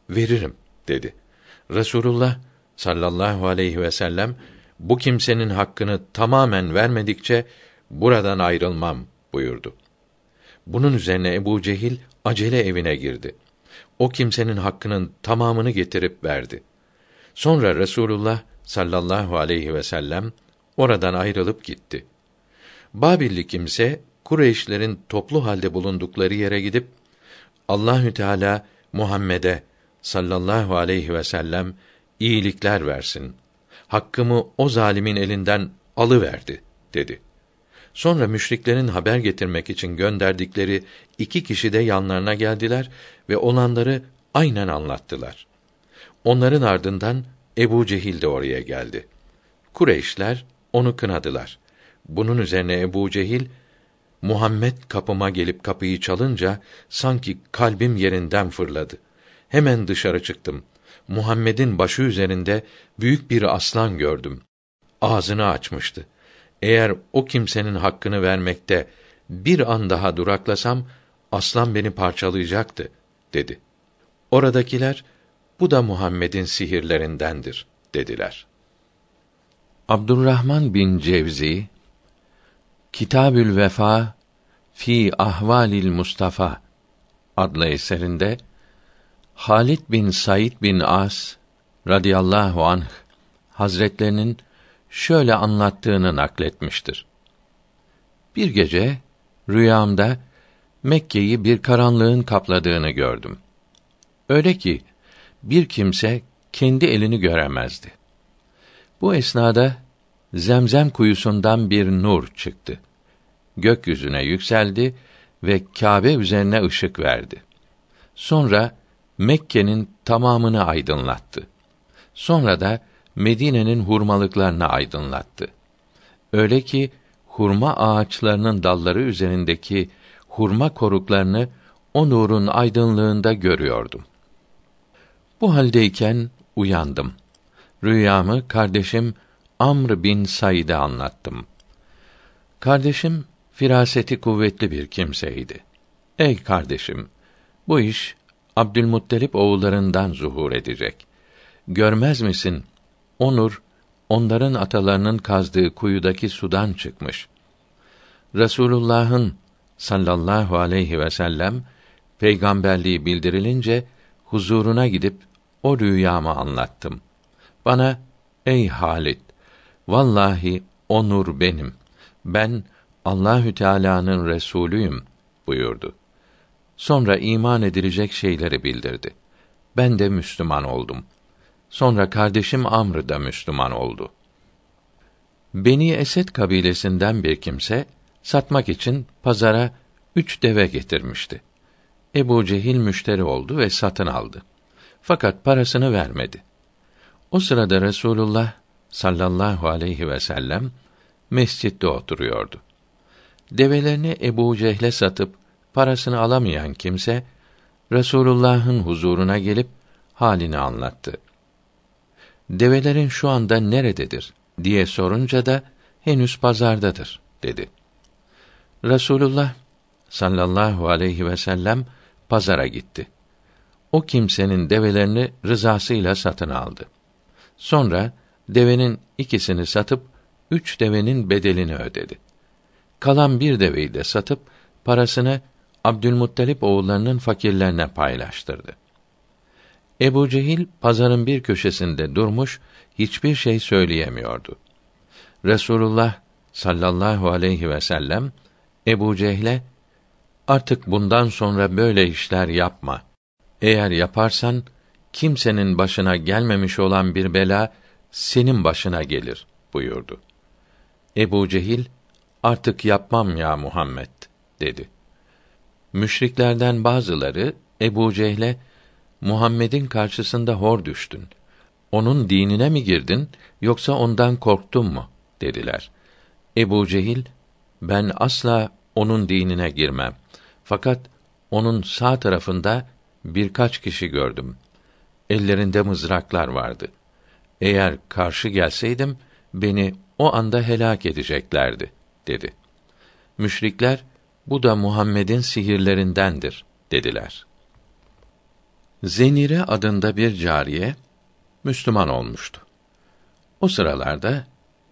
veririm dedi. Resulullah sallallahu aleyhi ve sellem bu kimsenin hakkını tamamen vermedikçe buradan ayrılmam buyurdu. Bunun üzerine Ebu Cehil acele evine girdi. O kimsenin hakkının tamamını getirip verdi. Sonra Resulullah sallallahu aleyhi ve sellem oradan ayrılıp gitti. Babilli kimse Kureyşlerin toplu halde bulundukları yere gidip Allahü Teala Muhammed'e sallallahu aleyhi ve sellem iyilikler versin. Hakkımı o zalimin elinden alıverdi dedi. Sonra müşriklerin haber getirmek için gönderdikleri iki kişi de yanlarına geldiler ve olanları aynen anlattılar. Onların ardından Ebu Cehil de oraya geldi. Kureyşler onu kınadılar. Bunun üzerine Ebu Cehil Muhammed kapıma gelip kapıyı çalınca sanki kalbim yerinden fırladı. Hemen dışarı çıktım. Muhammed'in başı üzerinde büyük bir aslan gördüm. Ağzını açmıştı. Eğer o kimsenin hakkını vermekte bir an daha duraklasam aslan beni parçalayacaktı dedi. Oradakiler bu da Muhammed'in sihirlerindendir dediler. Abdurrahman bin Cevzi Kitabül Vefa fi Ahvalil Mustafa adlı eserinde Halid bin Said bin As radıyallahu anh hazretlerinin şöyle anlattığını nakletmiştir. Bir gece rüyamda Mekke'yi bir karanlığın kapladığını gördüm. Öyle ki bir kimse kendi elini göremezdi. Bu esnada Zemzem kuyusundan bir nur çıktı. Gökyüzüne yükseldi ve Kâbe üzerine ışık verdi. Sonra Mekke'nin tamamını aydınlattı. Sonra da Medine'nin hurmalıklarını aydınlattı. Öyle ki hurma ağaçlarının dalları üzerindeki hurma koruklarını o nurun aydınlığında görüyordum. Bu haldeyken uyandım. Rüyamı kardeşim Amr bin Said'e anlattım. Kardeşim firaseti kuvvetli bir kimseydi. Ey kardeşim, bu iş Abdülmuttalip oğullarından zuhur edecek. Görmez misin? Onur onların atalarının kazdığı kuyudaki sudan çıkmış. Resulullah'ın sallallahu aleyhi ve sellem peygamberliği bildirilince huzuruna gidip o rüyamı anlattım. Bana ey Halit vallahi o nur benim. Ben Allahü Teala'nın resulüyüm buyurdu. Sonra iman edilecek şeyleri bildirdi. Ben de Müslüman oldum. Sonra kardeşim Amr da Müslüman oldu. Beni Esed kabilesinden bir kimse satmak için pazara üç deve getirmişti. Ebu Cehil müşteri oldu ve satın aldı. Fakat parasını vermedi. O sırada Resulullah sallallahu aleyhi ve sellem mescitte oturuyordu. Develerini Ebu Cehle satıp parasını alamayan kimse Resulullah'ın huzuruna gelip halini anlattı. Develerin şu anda nerededir diye sorunca da henüz pazardadır dedi. Resulullah sallallahu aleyhi ve sellem pazara gitti. O kimsenin develerini rızasıyla satın aldı. Sonra devenin ikisini satıp üç devenin bedelini ödedi. Kalan bir deveyi de satıp parasını Abdülmuttalip oğullarının fakirlerine paylaştırdı. Ebu Cehil pazarın bir köşesinde durmuş, hiçbir şey söyleyemiyordu. Resulullah sallallahu aleyhi ve sellem Ebu Cehle artık bundan sonra böyle işler yapma. Eğer yaparsan kimsenin başına gelmemiş olan bir bela senin başına gelir buyurdu. Ebu Cehil artık yapmam ya Muhammed dedi. Müşriklerden bazıları Ebu Cehle Muhammed'in karşısında hor düştün. Onun dinine mi girdin yoksa ondan korktun mu dediler. Ebu Cehil ben asla onun dinine girmem. Fakat onun sağ tarafında birkaç kişi gördüm. Ellerinde mızraklar vardı. Eğer karşı gelseydim beni o anda helak edeceklerdi dedi. Müşrikler bu da Muhammed'in sihirlerindendir dediler. Zenire adında bir cariye Müslüman olmuştu. O sıralarda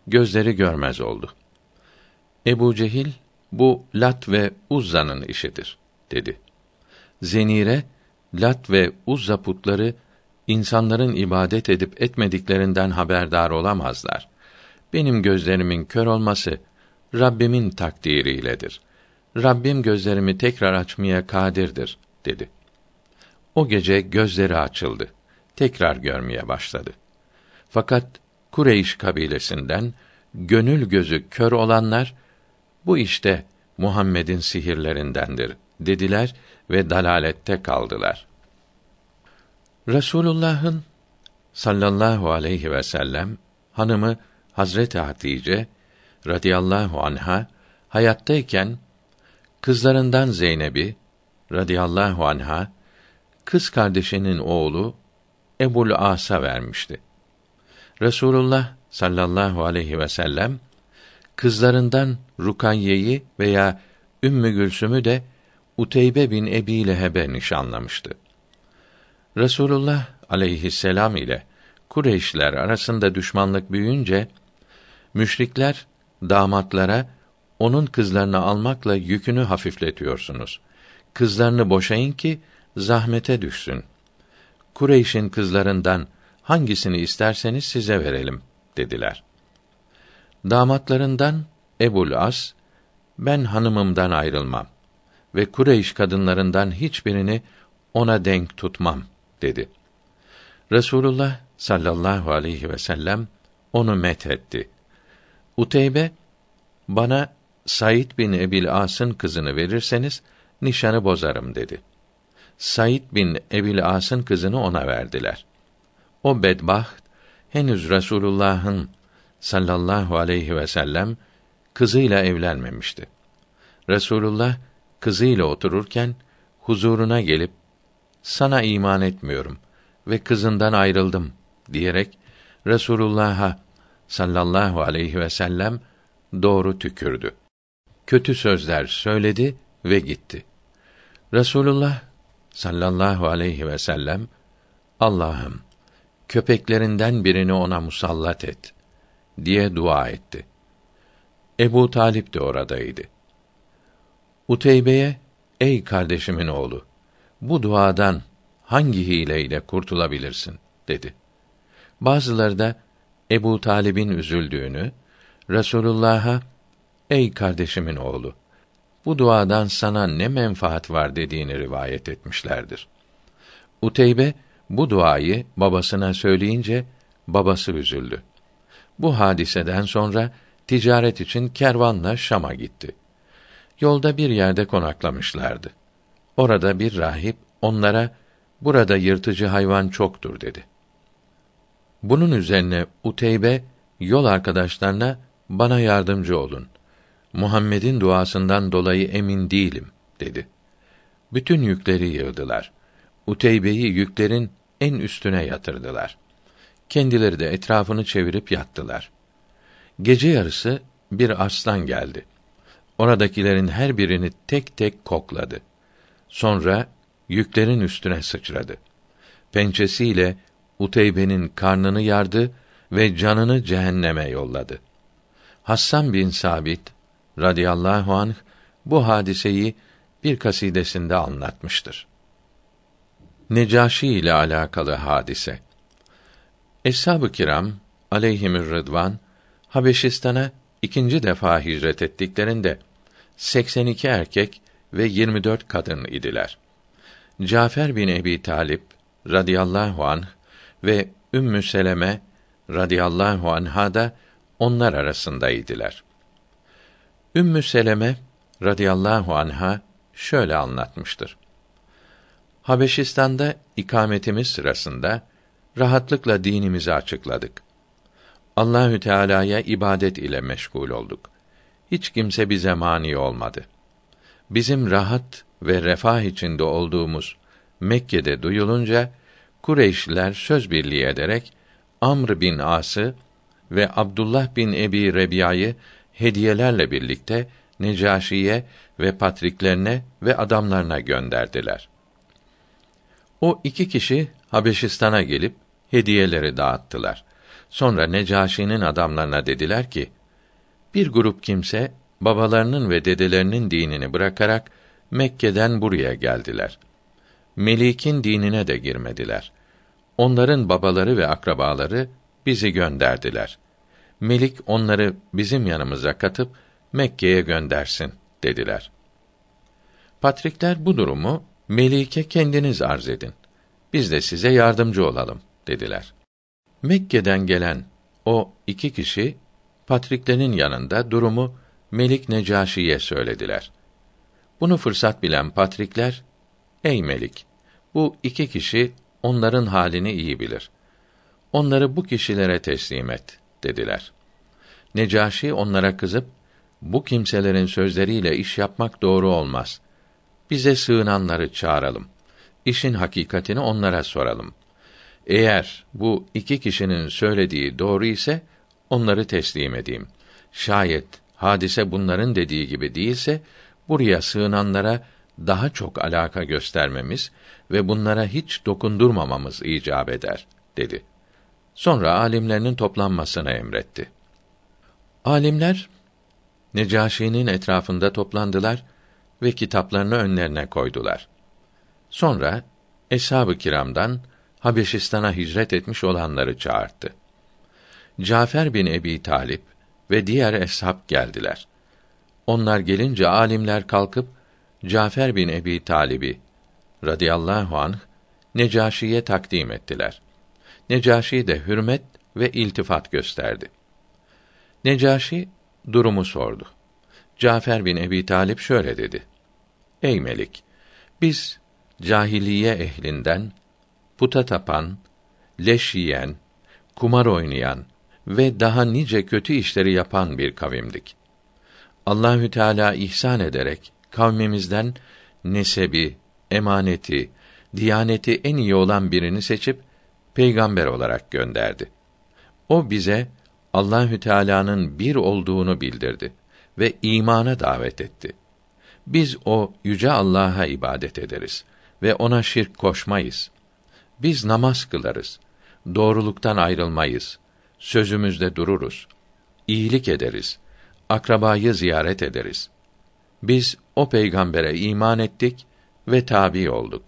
gözleri görmez oldu. Ebu Cehil bu Lat ve Uzza'nın işidir dedi. Zenire Lat ve Uzza putları insanların ibadet edip etmediklerinden haberdar olamazlar. Benim gözlerimin kör olması Rabbimin takdiriyledir. Rabbim gözlerimi tekrar açmaya kadirdir dedi. O gece gözleri açıldı. Tekrar görmeye başladı. Fakat Kureyş kabilesinden gönül gözü kör olanlar bu işte Muhammed'in sihirlerindendir dediler ve dalalette kaldılar. Resulullah'ın sallallahu aleyhi ve sellem hanımı Hazreti Hatice radıyallahu anha hayattayken kızlarından Zeynep'i radıyallahu anha kız kardeşinin oğlu Ebul As'a vermişti. Resulullah sallallahu aleyhi ve sellem kızlarından Rukayye'yi veya Ümmü Gülsüm'ü de Uteybe bin Ebi Leheb'e nişanlamıştı. Resulullah aleyhisselam ile Kureyşler arasında düşmanlık büyüyünce müşrikler damatlara onun kızlarını almakla yükünü hafifletiyorsunuz. Kızlarını boşayın ki zahmete düşsün. Kureyş'in kızlarından hangisini isterseniz size verelim dediler. Damatlarından Ebul As ben hanımımdan ayrılmam ve Kureyş kadınlarından hiçbirini ona denk tutmam dedi. Resulullah sallallahu aleyhi ve sellem onu methetti. Uteybe bana Said bin Ebil As'ın kızını verirseniz nişanı bozarım dedi. Said bin Ebil As'ın kızını ona verdiler. O bedbaht henüz Resulullah'ın sallallahu aleyhi ve sellem kızıyla evlenmemişti. Resulullah kızıyla otururken huzuruna gelip sana iman etmiyorum ve kızından ayrıldım diyerek Resulullah'a sallallahu aleyhi ve sellem doğru tükürdü. Kötü sözler söyledi ve gitti. Resulullah sallallahu aleyhi ve sellem Allah'ım köpeklerinden birini ona musallat et diye dua etti. Ebu Talip de oradaydı. Uteybe'ye ey kardeşimin oğlu bu duadan hangi hileyle kurtulabilirsin dedi. Bazıları da Ebu Talib'in üzüldüğünü Resulullah'a ey kardeşimin oğlu bu duadan sana ne menfaat var dediğini rivayet etmişlerdir. Uteybe bu duayı babasına söyleyince babası üzüldü. Bu hadiseden sonra ticaret için kervanla Şam'a gitti. Yolda bir yerde konaklamışlardı. Orada bir rahip onlara burada yırtıcı hayvan çoktur dedi. Bunun üzerine Uteybe yol arkadaşlarına bana yardımcı olun. Muhammed'in duasından dolayı emin değilim dedi. Bütün yükleri yığdılar. Uteybe'yi yüklerin en üstüne yatırdılar. Kendileri de etrafını çevirip yattılar. Gece yarısı bir aslan geldi. Oradakilerin her birini tek tek kokladı. Sonra yüklerin üstüne sıçradı. Pençesiyle Uteybe'nin karnını yardı ve canını cehenneme yolladı. Hassan bin Sabit radıyallahu anh bu hadiseyi bir kasidesinde anlatmıştır. Necaşi ile alakalı hadise. Eshab-ı kiram aleyhimür rıdvan Habeşistan'a ikinci defa hicret ettiklerinde 82 erkek ve 24 kadın idiler. Cafer bin Ebi Talip radıyallahu anh ve Ümmü Seleme radıyallahu anha da onlar arasındaydılar. Ümmü Seleme radıyallahu anha şöyle anlatmıştır. Habeşistan'da ikametimiz sırasında rahatlıkla dinimizi açıkladık. Allahü Teala'ya ibadet ile meşgul olduk. Hiç kimse bize mani olmadı. Bizim rahat ve refah içinde olduğumuz Mekke'de duyulunca Kureyşliler söz birliği ederek Amr bin As'ı ve Abdullah bin Ebi Rebiya'yı hediyelerle birlikte Necaşi'ye ve patriklerine ve adamlarına gönderdiler. O iki kişi Habeşistan'a gelip hediyeleri dağıttılar. Sonra Necaşi'nin adamlarına dediler ki: Bir grup kimse babalarının ve dedelerinin dinini bırakarak Mekke'den buraya geldiler. Melik'in dinine de girmediler. Onların babaları ve akrabaları bizi gönderdiler. Melik onları bizim yanımıza katıp Mekke'ye göndersin dediler. Patrikler bu durumu Melik'e kendiniz arz edin. Biz de size yardımcı olalım dediler. Mekke'den gelen o iki kişi patriklerin yanında durumu Melik Necaşi'ye söylediler. Bunu fırsat bilen patrikler, ey Melik, bu iki kişi onların halini iyi bilir. Onları bu kişilere teslim et, dediler. Necaşi onlara kızıp, bu kimselerin sözleriyle iş yapmak doğru olmaz. Bize sığınanları çağıralım. İşin hakikatini onlara soralım. Eğer bu iki kişinin söylediği doğru ise, onları teslim edeyim. Şayet hadise bunların dediği gibi değilse, buraya sığınanlara daha çok alaka göstermemiz ve bunlara hiç dokundurmamamız icap eder dedi. Sonra alimlerinin toplanmasını emretti. Alimler Necaşi'nin etrafında toplandılar ve kitaplarını önlerine koydular. Sonra eshab-ı kiramdan Habeşistan'a hicret etmiş olanları çağırdı. Cafer bin Ebi Talip ve diğer eshab geldiler. Onlar gelince alimler kalkıp Cafer bin Ebi Talib'i radıyallahu anh Necaşi'ye takdim ettiler. Necaşi de hürmet ve iltifat gösterdi. Necaşi durumu sordu. Cafer bin Ebi Talip şöyle dedi: Ey Melik, biz cahiliye ehlinden puta tapan, leş yiyen, kumar oynayan ve daha nice kötü işleri yapan bir kavimdik. Allahü Teala ihsan ederek kavmimizden nesebi, emaneti, diyaneti en iyi olan birini seçip peygamber olarak gönderdi. O bize Allahü Teala'nın bir olduğunu bildirdi ve imana davet etti. Biz o yüce Allah'a ibadet ederiz ve ona şirk koşmayız. Biz namaz kılarız. Doğruluktan ayrılmayız. Sözümüzde dururuz. İyilik ederiz. Akrabayı ziyaret ederiz. Biz o peygambere iman ettik ve tabi olduk.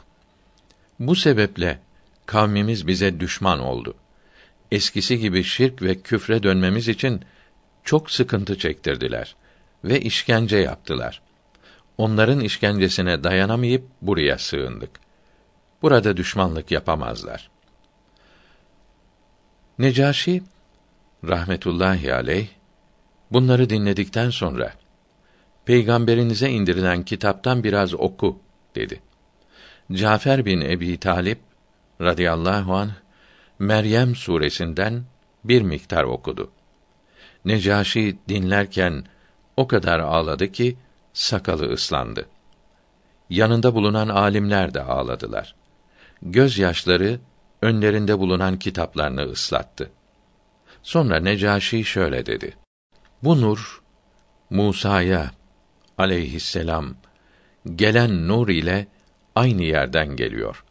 Bu sebeple kavmimiz bize düşman oldu. Eskisi gibi şirk ve küfre dönmemiz için çok sıkıntı çektirdiler ve işkence yaptılar. Onların işkencesine dayanamayıp buraya sığındık. Burada düşmanlık yapamazlar. Necaşi rahmetullahi aleyh bunları dinledikten sonra peygamberinize indirilen kitaptan biraz oku dedi. Cafer bin Ebi Talip radıyallahu anh Meryem suresinden bir miktar okudu. Necaşi dinlerken o kadar ağladı ki sakalı ıslandı. Yanında bulunan alimler de ağladılar. Gözyaşları önlerinde bulunan kitaplarını ıslattı. Sonra Necaşi şöyle dedi: Bu nur Musa'ya aleyhisselam gelen nur ile aynı yerden geliyor.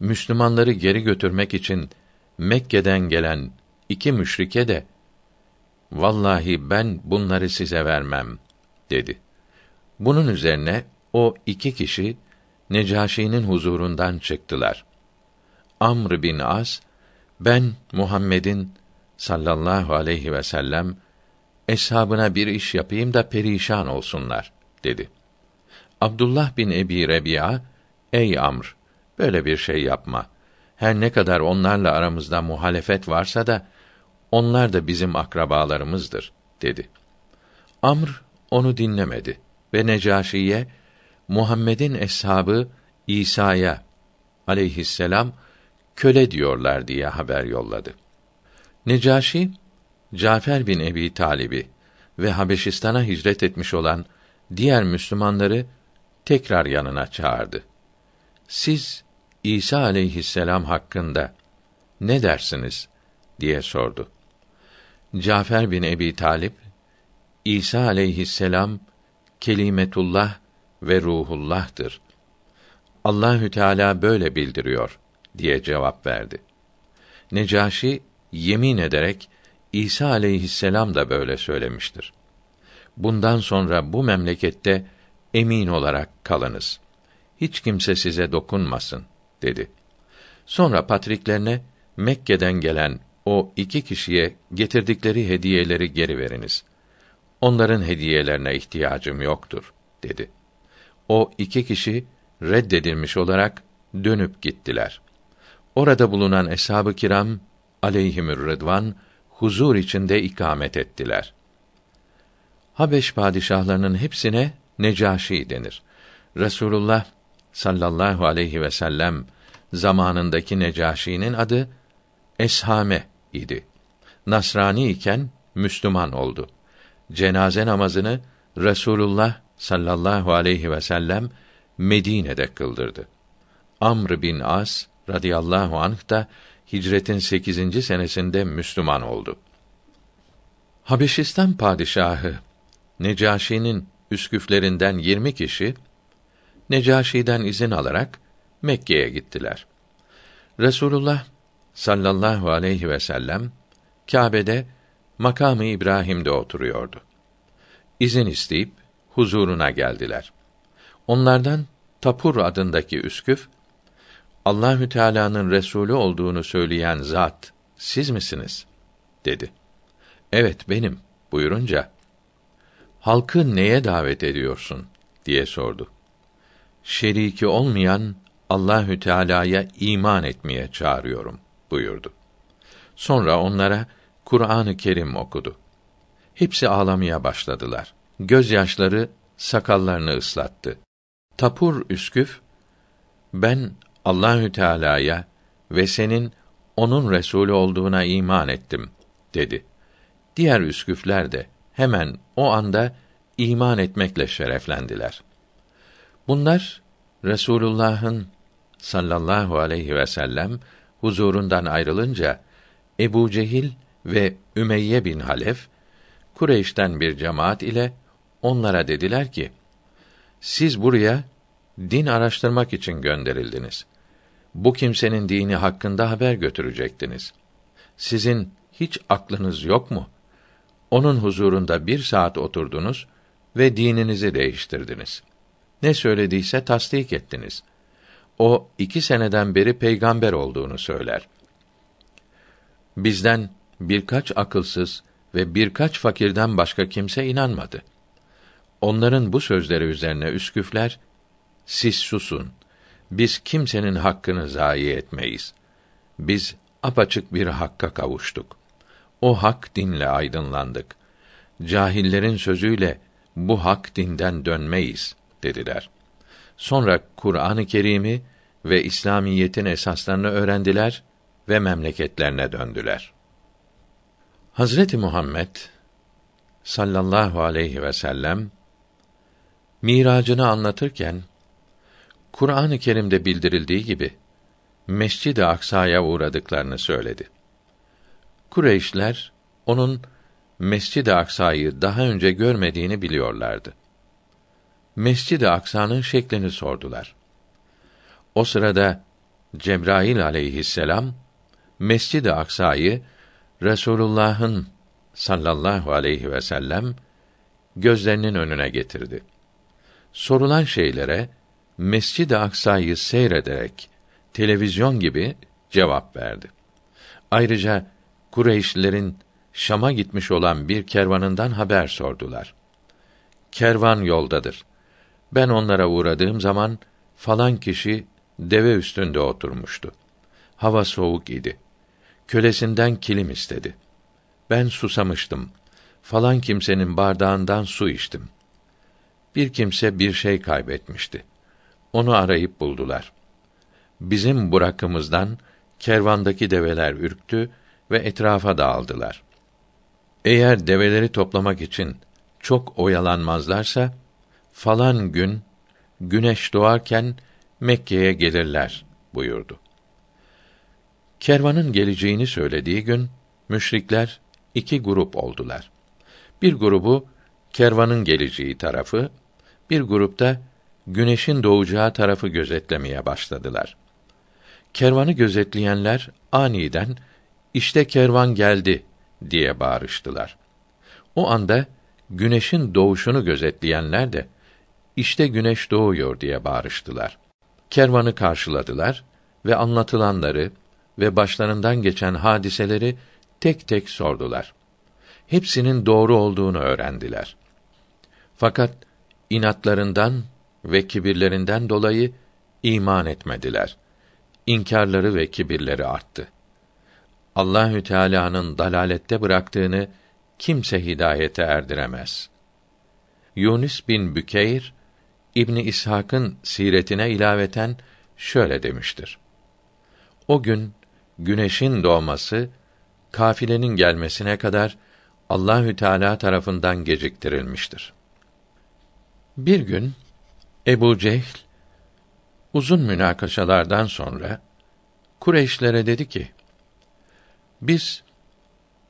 Müslümanları geri götürmek için Mekke'den gelen iki müşrike de vallahi ben bunları size vermem dedi. Bunun üzerine o iki kişi Necaşi'nin huzurundan çıktılar. Amr bin As ben Muhammed'in sallallahu aleyhi ve sellem eshabına bir iş yapayım da perişan olsunlar dedi. Abdullah bin Ebi Rebi'a ey Amr böyle bir şey yapma. Her ne kadar onlarla aramızda muhalefet varsa da onlar da bizim akrabalarımızdır dedi. Amr onu dinlemedi ve Necaşi'ye Muhammed'in eshabı İsa'ya aleyhisselam köle diyorlar diye haber yolladı. Necaşi Cafer bin Ebi Talib'i ve Habeşistan'a hicret etmiş olan diğer Müslümanları tekrar yanına çağırdı. Siz İsa aleyhisselam hakkında ne dersiniz diye sordu. Cafer bin Ebi Talip İsa aleyhisselam kelimetullah ve ruhullah'tır. Allahü Teala böyle bildiriyor diye cevap verdi. Necaşi yemin ederek İsa aleyhisselam da böyle söylemiştir. Bundan sonra bu memlekette emin olarak kalınız. Hiç kimse size dokunmasın dedi. Sonra patriklerine Mekke'den gelen o iki kişiye getirdikleri hediyeleri geri veriniz. Onların hediyelerine ihtiyacım yoktur dedi. O iki kişi reddedilmiş olarak dönüp gittiler. Orada bulunan eshab-ı kiram aleyhimür rıdvan huzur içinde ikamet ettiler. Habeş padişahlarının hepsine Necaşi denir. Resulullah sallallahu aleyhi ve sellem zamanındaki Necaşi'nin adı Eshame idi. Nasrani iken Müslüman oldu. Cenaze namazını Resulullah sallallahu aleyhi ve sellem Medine'de kıldırdı. Amr bin As radıyallahu anh da hicretin 8. senesinde Müslüman oldu. Habeşistan padişahı Necaşi'nin üsküflerinden 20 kişi Necaşi'den izin alarak Mekke'ye gittiler. Resulullah sallallahu aleyhi ve sellem Kâbe'de makamı İbrahim'de oturuyordu. İzin isteyip huzuruna geldiler. Onlardan Tapur adındaki üsküf Allahü Teala'nın resulü olduğunu söyleyen zat siz misiniz? dedi. Evet benim buyurunca Halkı neye davet ediyorsun diye sordu. Şeriki olmayan Allahü Teala'ya iman etmeye çağırıyorum buyurdu. Sonra onlara Kur'an-ı Kerim okudu. Hepsi ağlamaya başladılar. Gözyaşları sakallarını ıslattı. Tapur Üsküf ben Allahü Teala'ya ve senin onun Resulü olduğuna iman ettim dedi. Diğer üsküfler de hemen o anda iman etmekle şereflendiler. Bunlar Resulullah'ın sallallahu aleyhi ve sellem huzurundan ayrılınca Ebu Cehil ve Ümeyye bin Halef Kureyş'ten bir cemaat ile onlara dediler ki: Siz buraya din araştırmak için gönderildiniz. Bu kimsenin dini hakkında haber götürecektiniz. Sizin hiç aklınız yok mu? Onun huzurunda bir saat oturdunuz ve dininizi değiştirdiniz. Ne söylediyse tasdik ettiniz. O iki seneden beri peygamber olduğunu söyler. Bizden birkaç akılsız ve birkaç fakirden başka kimse inanmadı. Onların bu sözleri üzerine üsküfler, siz susun, biz kimsenin hakkını zayi etmeyiz. Biz apaçık bir hakka kavuştuk. O hak dinle aydınlandık. Cahillerin sözüyle bu hak dinden dönmeyiz dediler. Sonra Kur'an-ı Kerim'i ve İslamiyetin esaslarını öğrendiler ve memleketlerine döndüler. Hazreti Muhammed sallallahu aleyhi ve sellem miracını anlatırken Kur'an-ı Kerim'de bildirildiği gibi Mescid-i Aksa'ya uğradıklarını söyledi. Kureyşler onun Mescid-i Aksa'yı daha önce görmediğini biliyorlardı. Mescid-i Aksa'nın şeklini sordular. O sırada Cebrail aleyhisselam Mescid-i Aksa'yı Resulullah'ın sallallahu aleyhi ve sellem gözlerinin önüne getirdi. Sorulan şeylere Mescid-i Aksa'yı seyrederek televizyon gibi cevap verdi. Ayrıca Kureyşlilerin Şam'a gitmiş olan bir kervanından haber sordular. Kervan yoldadır. Ben onlara uğradığım zaman falan kişi deve üstünde oturmuştu. Hava soğuk idi. Kölesinden kilim istedi. Ben susamıştım. Falan kimsenin bardağından su içtim. Bir kimse bir şey kaybetmişti. Onu arayıp buldular. Bizim burakımızdan kervandaki develer ürktü ve etrafa dağıldılar. Eğer develeri toplamak için çok oyalanmazlarsa falan gün güneş doğarken Mekke'ye gelirler buyurdu. Kervanın geleceğini söylediği gün müşrikler iki grup oldular. Bir grubu kervanın geleceği tarafı, bir grupta güneşin doğacağı tarafı gözetlemeye başladılar. Kervanı gözetleyenler aniden işte kervan geldi diye bağırıştılar. O anda güneşin doğuşunu gözetleyenler de işte güneş doğuyor diye bağırıştılar. Kervanı karşıladılar ve anlatılanları ve başlarından geçen hadiseleri tek tek sordular. Hepsinin doğru olduğunu öğrendiler. Fakat inatlarından ve kibirlerinden dolayı iman etmediler. İnkarları ve kibirleri arttı. Allahü Teala'nın dalalette bıraktığını kimse hidayete erdiremez. Yunus bin Bükeyr İbni İshak'ın siretine ilaveten şöyle demiştir. O gün güneşin doğması kafilenin gelmesine kadar Allahü Teala tarafından geciktirilmiştir. Bir gün Ebu Cehl uzun münakaşalardan sonra Kureyşlere dedi ki: Biz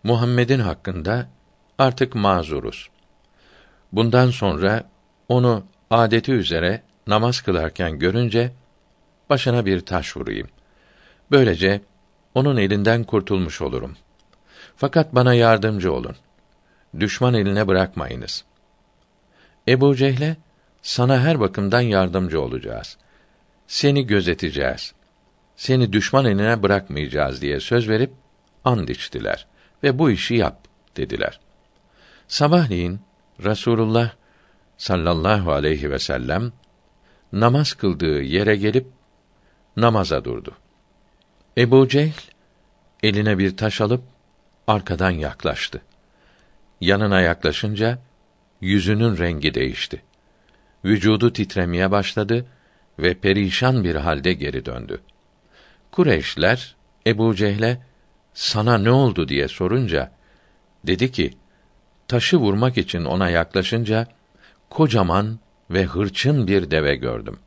Muhammed'in hakkında artık mazuruz. Bundan sonra onu adeti üzere namaz kılarken görünce başına bir taş vurayım. Böylece onun elinden kurtulmuş olurum. Fakat bana yardımcı olun. Düşman eline bırakmayınız. Ebu Cehle, sana her bakımdan yardımcı olacağız. Seni gözeteceğiz. Seni düşman eline bırakmayacağız diye söz verip and içtiler ve bu işi yap dediler. Sabahleyin Rasulullah sallallahu aleyhi ve sellem namaz kıldığı yere gelip namaza durdu. Ebu Cehl eline bir taş alıp arkadan yaklaştı. Yanına yaklaşınca yüzünün rengi değişti. Vücudu titremeye başladı ve perişan bir halde geri döndü. Kureyşler Ebu Cehle sana ne oldu diye sorunca dedi ki taşı vurmak için ona yaklaşınca kocaman ve hırçın bir deve gördüm.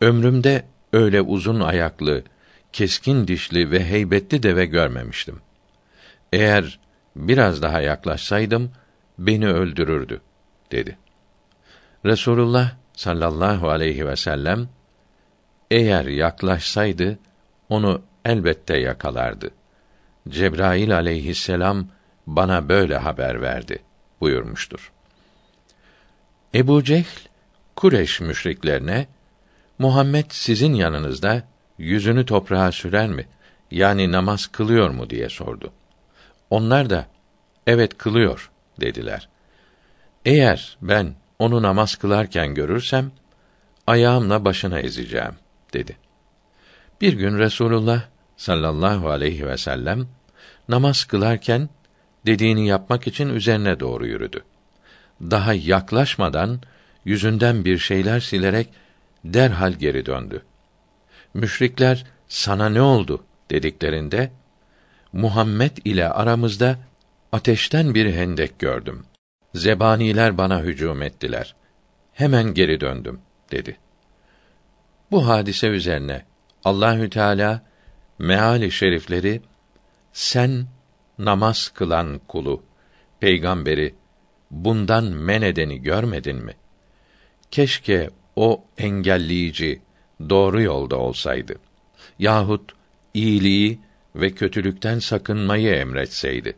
Ömrümde öyle uzun ayaklı, keskin dişli ve heybetli deve görmemiştim. Eğer biraz daha yaklaşsaydım beni öldürürdü dedi. Resulullah sallallahu aleyhi ve sellem eğer yaklaşsaydı onu elbette yakalardı. Cebrail aleyhisselam bana böyle haber verdi buyurmuştur. Ebu Cehl Kureş müşriklerine Muhammed sizin yanınızda yüzünü toprağa sürer mi? Yani namaz kılıyor mu diye sordu. Onlar da evet kılıyor dediler. Eğer ben onu namaz kılarken görürsem ayağımla başına ezeceğim dedi. Bir gün Resulullah sallallahu aleyhi ve sellem namaz kılarken dediğini yapmak için üzerine doğru yürüdü. Daha yaklaşmadan yüzünden bir şeyler silerek derhal geri döndü. Müşrikler sana ne oldu dediklerinde Muhammed ile aramızda ateşten bir hendek gördüm. Zebaniler bana hücum ettiler. Hemen geri döndüm dedi. Bu hadise üzerine Allahü Teala meali şerifleri sen namaz kılan kulu peygamberi bundan men edeni görmedin mi? Keşke o engelleyici doğru yolda olsaydı. Yahut iyiliği ve kötülükten sakınmayı emretseydi.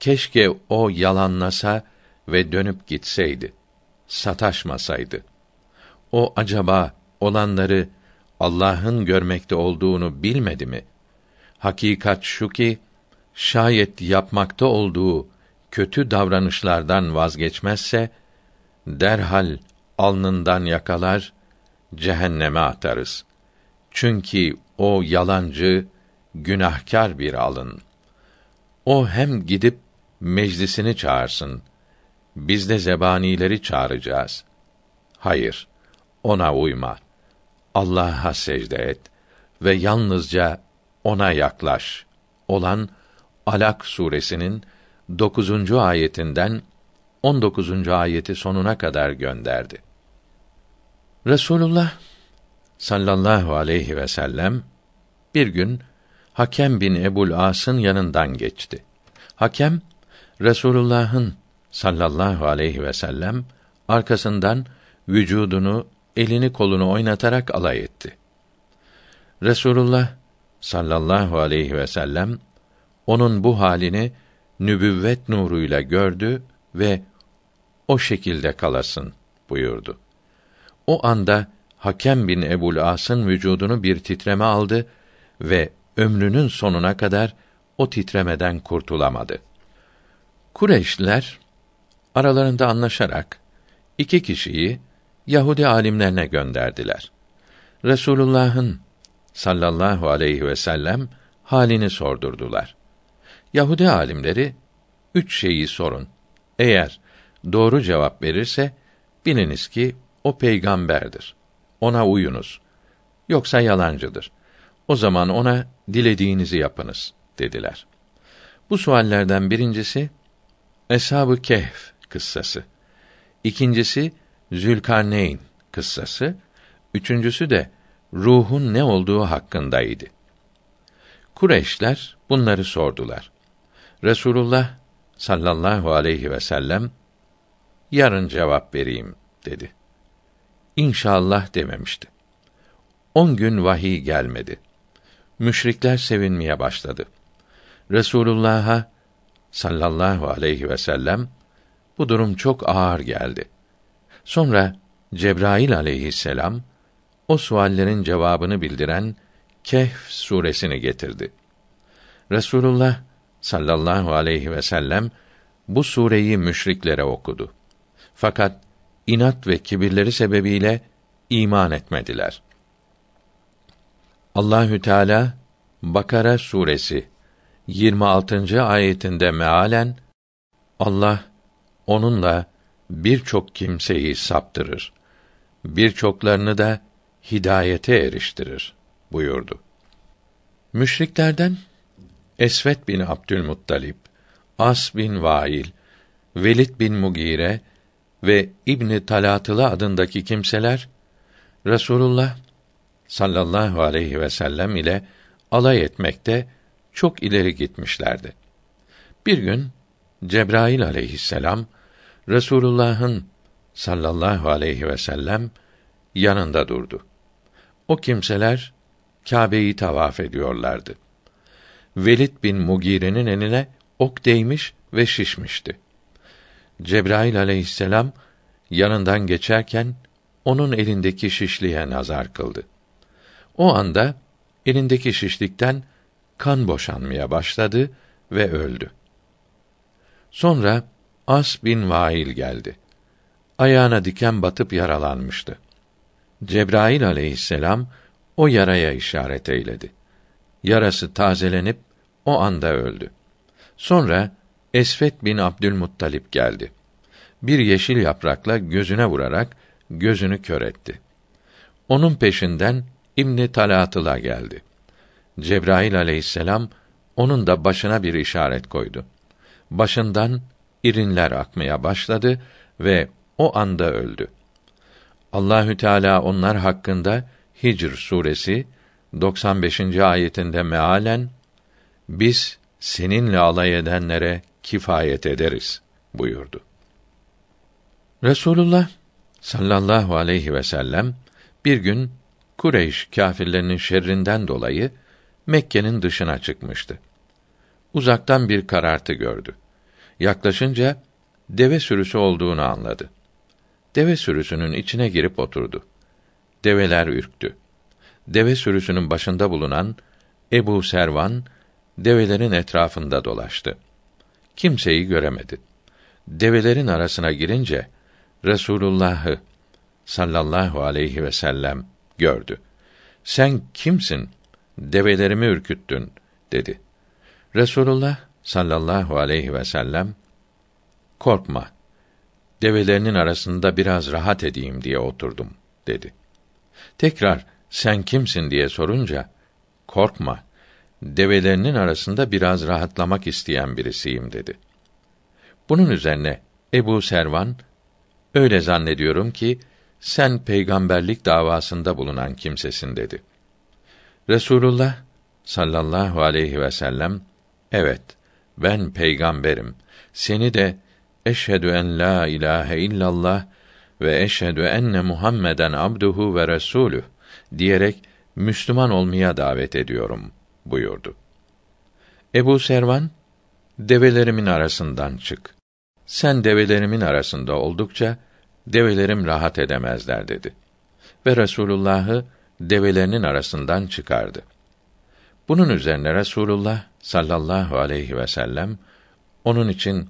Keşke o yalanlasa ve dönüp gitseydi. Sataşmasaydı. O acaba olanları Allah'ın görmekte olduğunu bilmedi mi? Hakikat şu ki şayet yapmakta olduğu kötü davranışlardan vazgeçmezse derhal alnından yakalar cehenneme atarız. Çünkü o yalancı, günahkar bir alın. O hem gidip meclisini çağırsın. Biz de zebanileri çağıracağız. Hayır, ona uyma. Allah'a secde et ve yalnızca ona yaklaş. Olan Alak suresinin 9. ayetinden 19. ayeti sonuna kadar gönderdi. Resulullah sallallahu aleyhi ve sellem bir gün Hakem bin Ebul As'ın yanından geçti. Hakem Resulullah'ın sallallahu aleyhi ve sellem arkasından vücudunu, elini kolunu oynatarak alay etti. Resulullah sallallahu aleyhi ve sellem onun bu halini nübüvvet nuruyla gördü ve o şekilde kalasın buyurdu. O anda Hakem bin Ebul As'ın vücudunu bir titreme aldı ve ömrünün sonuna kadar o titremeden kurtulamadı. Kureyşliler aralarında anlaşarak iki kişiyi Yahudi alimlerine gönderdiler. Resulullah'ın sallallahu aleyhi ve sellem halini sordurdular. Yahudi alimleri üç şeyi sorun. Eğer doğru cevap verirse biliniz ki o peygamberdir. Ona uyunuz. Yoksa yalancıdır. O zaman ona dilediğinizi yapınız dediler. Bu suallerden birincisi Eshab-ı Kehf kıssası. İkincisi Zülkarneyn kıssası. Üçüncüsü de ruhun ne olduğu hakkındaydı. Kureyşler bunları sordular. Resulullah sallallahu aleyhi ve sellem yarın cevap vereyim dedi. İnşallah dememişti. On gün vahiy gelmedi. Müşrikler sevinmeye başladı. Resulullah'a sallallahu aleyhi ve sellem bu durum çok ağır geldi. Sonra Cebrail aleyhisselam o suallerin cevabını bildiren Kehf suresini getirdi. Resulullah sallallahu aleyhi ve sellem bu sureyi müşriklere okudu. Fakat inat ve kibirleri sebebiyle iman etmediler. Allahü Teala Bakara suresi 26. ayetinde mealen Allah onunla birçok kimseyi saptırır. Birçoklarını da hidayete eriştirir buyurdu. Müşriklerden Esvet bin Abdülmuttalip, As bin Vail, Velid bin Mugire ve İbni Talatılı adındaki kimseler Resulullah sallallahu aleyhi ve sellem ile alay etmekte çok ileri gitmişlerdi. Bir gün Cebrail aleyhisselam Resulullah'ın sallallahu aleyhi ve sellem yanında durdu. O kimseler Kâbe'yi tavaf ediyorlardı. Velid bin Mugire'nin eline ok değmiş ve şişmişti. Cebrail aleyhisselam yanından geçerken onun elindeki şişliğe nazar kıldı. O anda elindeki şişlikten kan boşanmaya başladı ve öldü. Sonra As bin Vail geldi. Ayağına diken batıp yaralanmıştı. Cebrail aleyhisselam o yaraya işaret eyledi. Yarası tazelenip o anda öldü. Sonra Esfet bin Abdülmuttalip geldi. Bir yeşil yaprakla gözüne vurarak gözünü kör etti. Onun peşinden İbn Talatıla geldi. Cebrail aleyhisselam onun da başına bir işaret koydu. Başından irinler akmaya başladı ve o anda öldü. Allahü Teala onlar hakkında Hicr suresi 95. ayetinde mealen biz seninle alay edenlere kifayet ederiz buyurdu. Resulullah sallallahu aleyhi ve sellem bir gün Kureyş kâfirlerinin şerrinden dolayı Mekke'nin dışına çıkmıştı. Uzaktan bir karartı gördü. Yaklaşınca deve sürüsü olduğunu anladı. Deve sürüsünün içine girip oturdu. Develer ürktü. Deve sürüsünün başında bulunan Ebu Servan develerin etrafında dolaştı. Kimseyi göremedi. Develerin arasına girince Resulullah'ı sallallahu aleyhi ve sellem gördü. Sen kimsin? Develerimi ürküttün dedi. Resulullah sallallahu aleyhi ve sellem korkma. Develerinin arasında biraz rahat edeyim diye oturdum dedi. Tekrar sen kimsin diye sorunca korkma. Develerinin arasında biraz rahatlamak isteyen birisiyim dedi. Bunun üzerine Ebu Servan öyle zannediyorum ki sen peygamberlik davasında bulunan kimsesin dedi. Resulullah sallallahu aleyhi ve sellem evet ben peygamberim. Seni de eşhedü en la ilahe illallah ve eşhedü enne Muhammeden abduhu ve resulü diyerek Müslüman olmaya davet ediyorum buyurdu. Ebu Servan develerimin arasından çık. Sen develerimin arasında oldukça develerim rahat edemezler dedi. Ve Resulullah'ı develerinin arasından çıkardı. Bunun üzerine Resulullah sallallahu aleyhi ve sellem onun için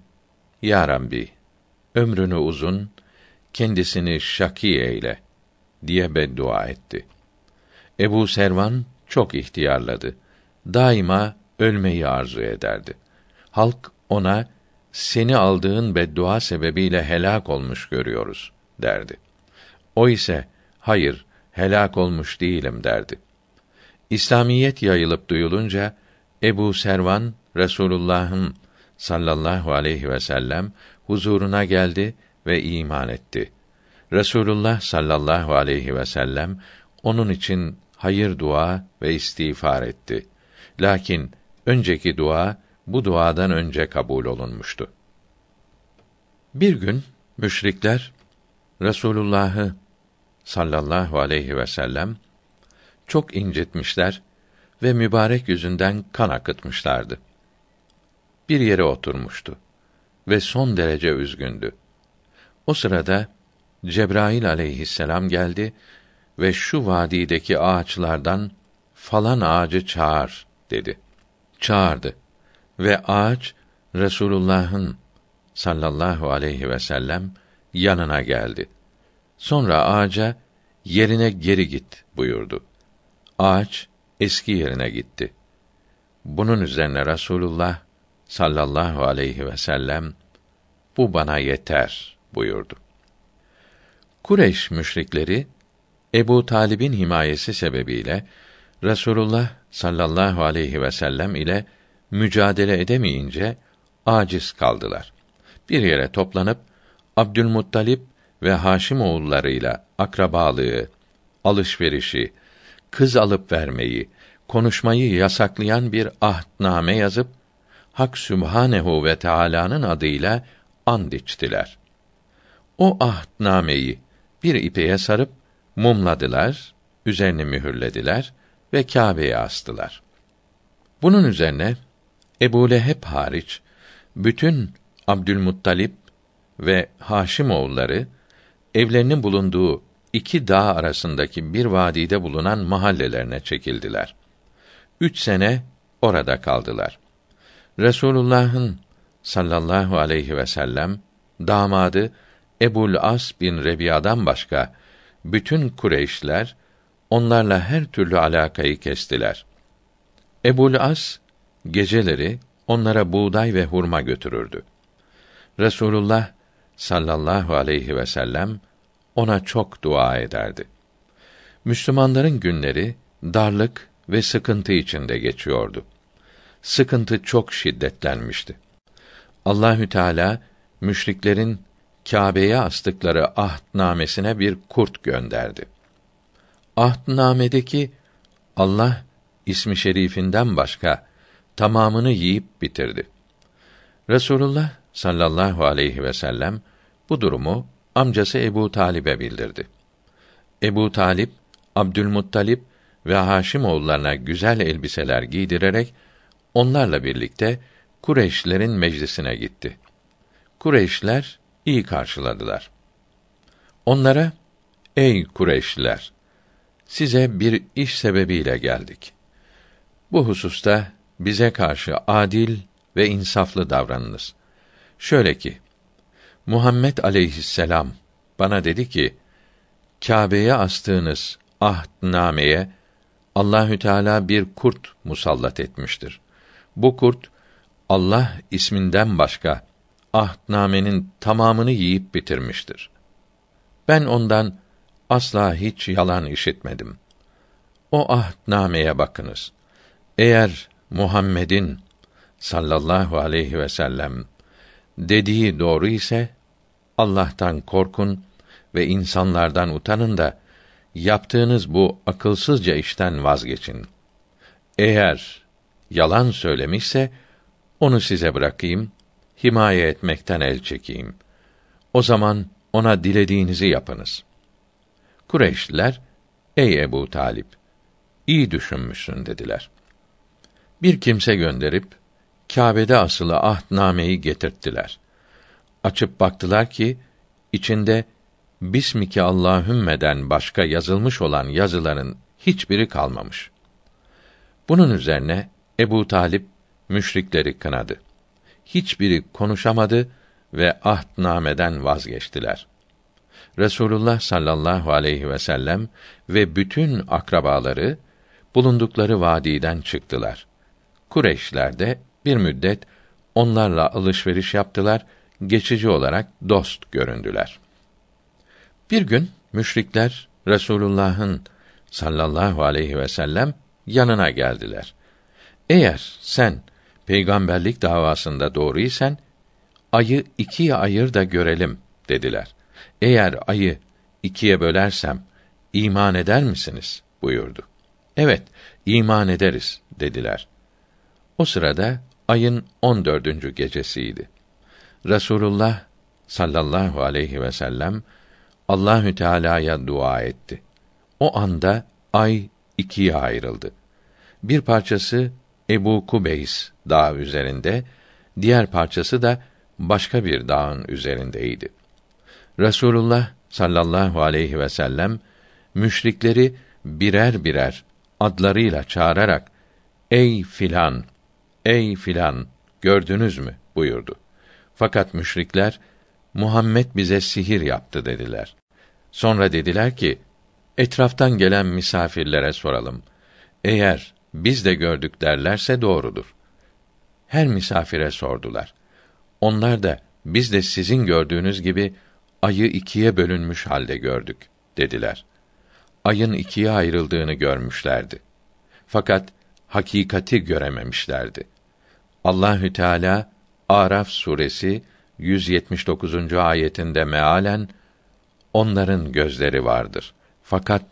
Ya Rabbi ömrünü uzun kendisini şaki eyle diye beddua etti. Ebu Servan çok ihtiyarladı. Daima ölmeyi arzu ederdi. Halk ona seni aldığın beddua sebebiyle helak olmuş görüyoruz derdi. O ise hayır helak olmuş değilim derdi. İslamiyet yayılıp duyulunca Ebu Servan Resulullah'ın sallallahu aleyhi ve sellem huzuruna geldi ve iman etti. Resulullah sallallahu aleyhi ve sellem onun için hayır dua ve istiğfar etti. Lakin önceki dua bu duadan önce kabul olunmuştu. Bir gün müşrikler Resulullah'ı sallallahu aleyhi ve sellem çok incitmişler ve mübarek yüzünden kan akıtmışlardı. Bir yere oturmuştu ve son derece üzgündü. O sırada Cebrail aleyhisselam geldi ve şu vadideki ağaçlardan falan ağacı çağır dedi. Çağırdı ve ağaç Resulullah'ın sallallahu aleyhi ve sellem yanına geldi. Sonra ağaca yerine geri git buyurdu. Ağaç eski yerine gitti. Bunun üzerine Rasulullah sallallahu aleyhi ve sellem bu bana yeter buyurdu. Kureyş müşrikleri Ebu Talib'in himayesi sebebiyle Resulullah sallallahu aleyhi ve sellem ile mücadele edemeyince aciz kaldılar. Bir yere toplanıp Abdülmuttalip ve Haşim oğullarıyla akrabalığı, alışverişi, kız alıp vermeyi, konuşmayı yasaklayan bir ahdname yazıp Hak Sübhanehu ve Teala'nın adıyla and içtiler. O ahdnameyi bir ipeye sarıp mumladılar, üzerini mühürlediler ve Kâbe'ye astılar. Bunun üzerine Ebu Leheb hariç bütün Abdülmuttalip ve Haşim oğulları evlerinin bulunduğu iki dağ arasındaki bir vadide bulunan mahallelerine çekildiler. Üç sene orada kaldılar. Resulullah'ın sallallahu aleyhi ve sellem damadı Ebul As bin Rebiya'dan başka bütün Kureyşler onlarla her türlü alakayı kestiler. Ebul As geceleri onlara buğday ve hurma götürürdü. Resulullah sallallahu aleyhi ve sellem ona çok dua ederdi. Müslümanların günleri darlık ve sıkıntı içinde geçiyordu. Sıkıntı çok şiddetlenmişti. Allahü Teala müşriklerin Kâbe'ye astıkları ahdnamesine bir kurt gönderdi. Ahdnamedeki Allah ismi şerifinden başka tamamını yiyip bitirdi. Resulullah sallallahu aleyhi ve sellem bu durumu amcası Ebu Talib'e bildirdi. Ebu Talip, Abdülmuttalip ve Haşim oğullarına güzel elbiseler giydirerek onlarla birlikte Kureyşlerin meclisine gitti. Kureyşler iyi karşıladılar. Onlara, ey Kureyşliler, size bir iş sebebiyle geldik. Bu hususta bize karşı adil ve insaflı davranınız. Şöyle ki, Muhammed aleyhisselam bana dedi ki, Kâbe'ye astığınız ahdnameye Allahü Teala bir kurt musallat etmiştir. Bu kurt Allah isminden başka ahdnamenin tamamını yiyip bitirmiştir. Ben ondan asla hiç yalan işitmedim. O ahdnameye bakınız. Eğer Muhammed'in sallallahu aleyhi ve sellem dediği doğru ise Allah'tan korkun ve insanlardan utanın da yaptığınız bu akılsızca işten vazgeçin. Eğer yalan söylemişse onu size bırakayım, himaye etmekten el çekeyim. O zaman ona dilediğinizi yapınız. Kureyşliler, ey Ebu Talip, iyi düşünmüşsün dediler. Bir kimse gönderip, Kâbe'de asılı ahdnameyi getirttiler. Açıp baktılar ki, içinde Bismike Allahümme'den başka yazılmış olan yazıların hiçbiri kalmamış. Bunun üzerine Ebu Talip müşrikleri kınadı. Hiçbiri konuşamadı ve ahdnameden vazgeçtiler. Resulullah sallallahu aleyhi ve sellem ve bütün akrabaları bulundukları vadiden çıktılar. Kureyşler de bir müddet onlarla alışveriş yaptılar, geçici olarak dost göründüler. Bir gün müşrikler Resulullah'ın sallallahu aleyhi ve sellem yanına geldiler. Eğer sen peygamberlik davasında doğruysan ayı ikiye ayır da görelim dediler. Eğer ayı ikiye bölersem iman eder misiniz buyurdu. Evet, iman ederiz dediler. O sırada ayın on dördüncü gecesiydi. Resulullah sallallahu aleyhi ve sellem Allahü Teala'ya dua etti. O anda ay ikiye ayrıldı. Bir parçası Ebu Kubeys dağ üzerinde, diğer parçası da başka bir dağın üzerindeydi. Resulullah sallallahu aleyhi ve sellem müşrikleri birer birer adlarıyla çağırarak ey filan ey filan gördünüz mü buyurdu. Fakat müşrikler Muhammed bize sihir yaptı dediler. Sonra dediler ki etraftan gelen misafirlere soralım. Eğer biz de gördük derlerse doğrudur. Her misafire sordular. Onlar da biz de sizin gördüğünüz gibi ayı ikiye bölünmüş halde gördük dediler. Ayın ikiye ayrıldığını görmüşlerdi. Fakat hakikati görememişlerdi. Allahü Teala Araf suresi 179. ayetinde mealen onların gözleri vardır fakat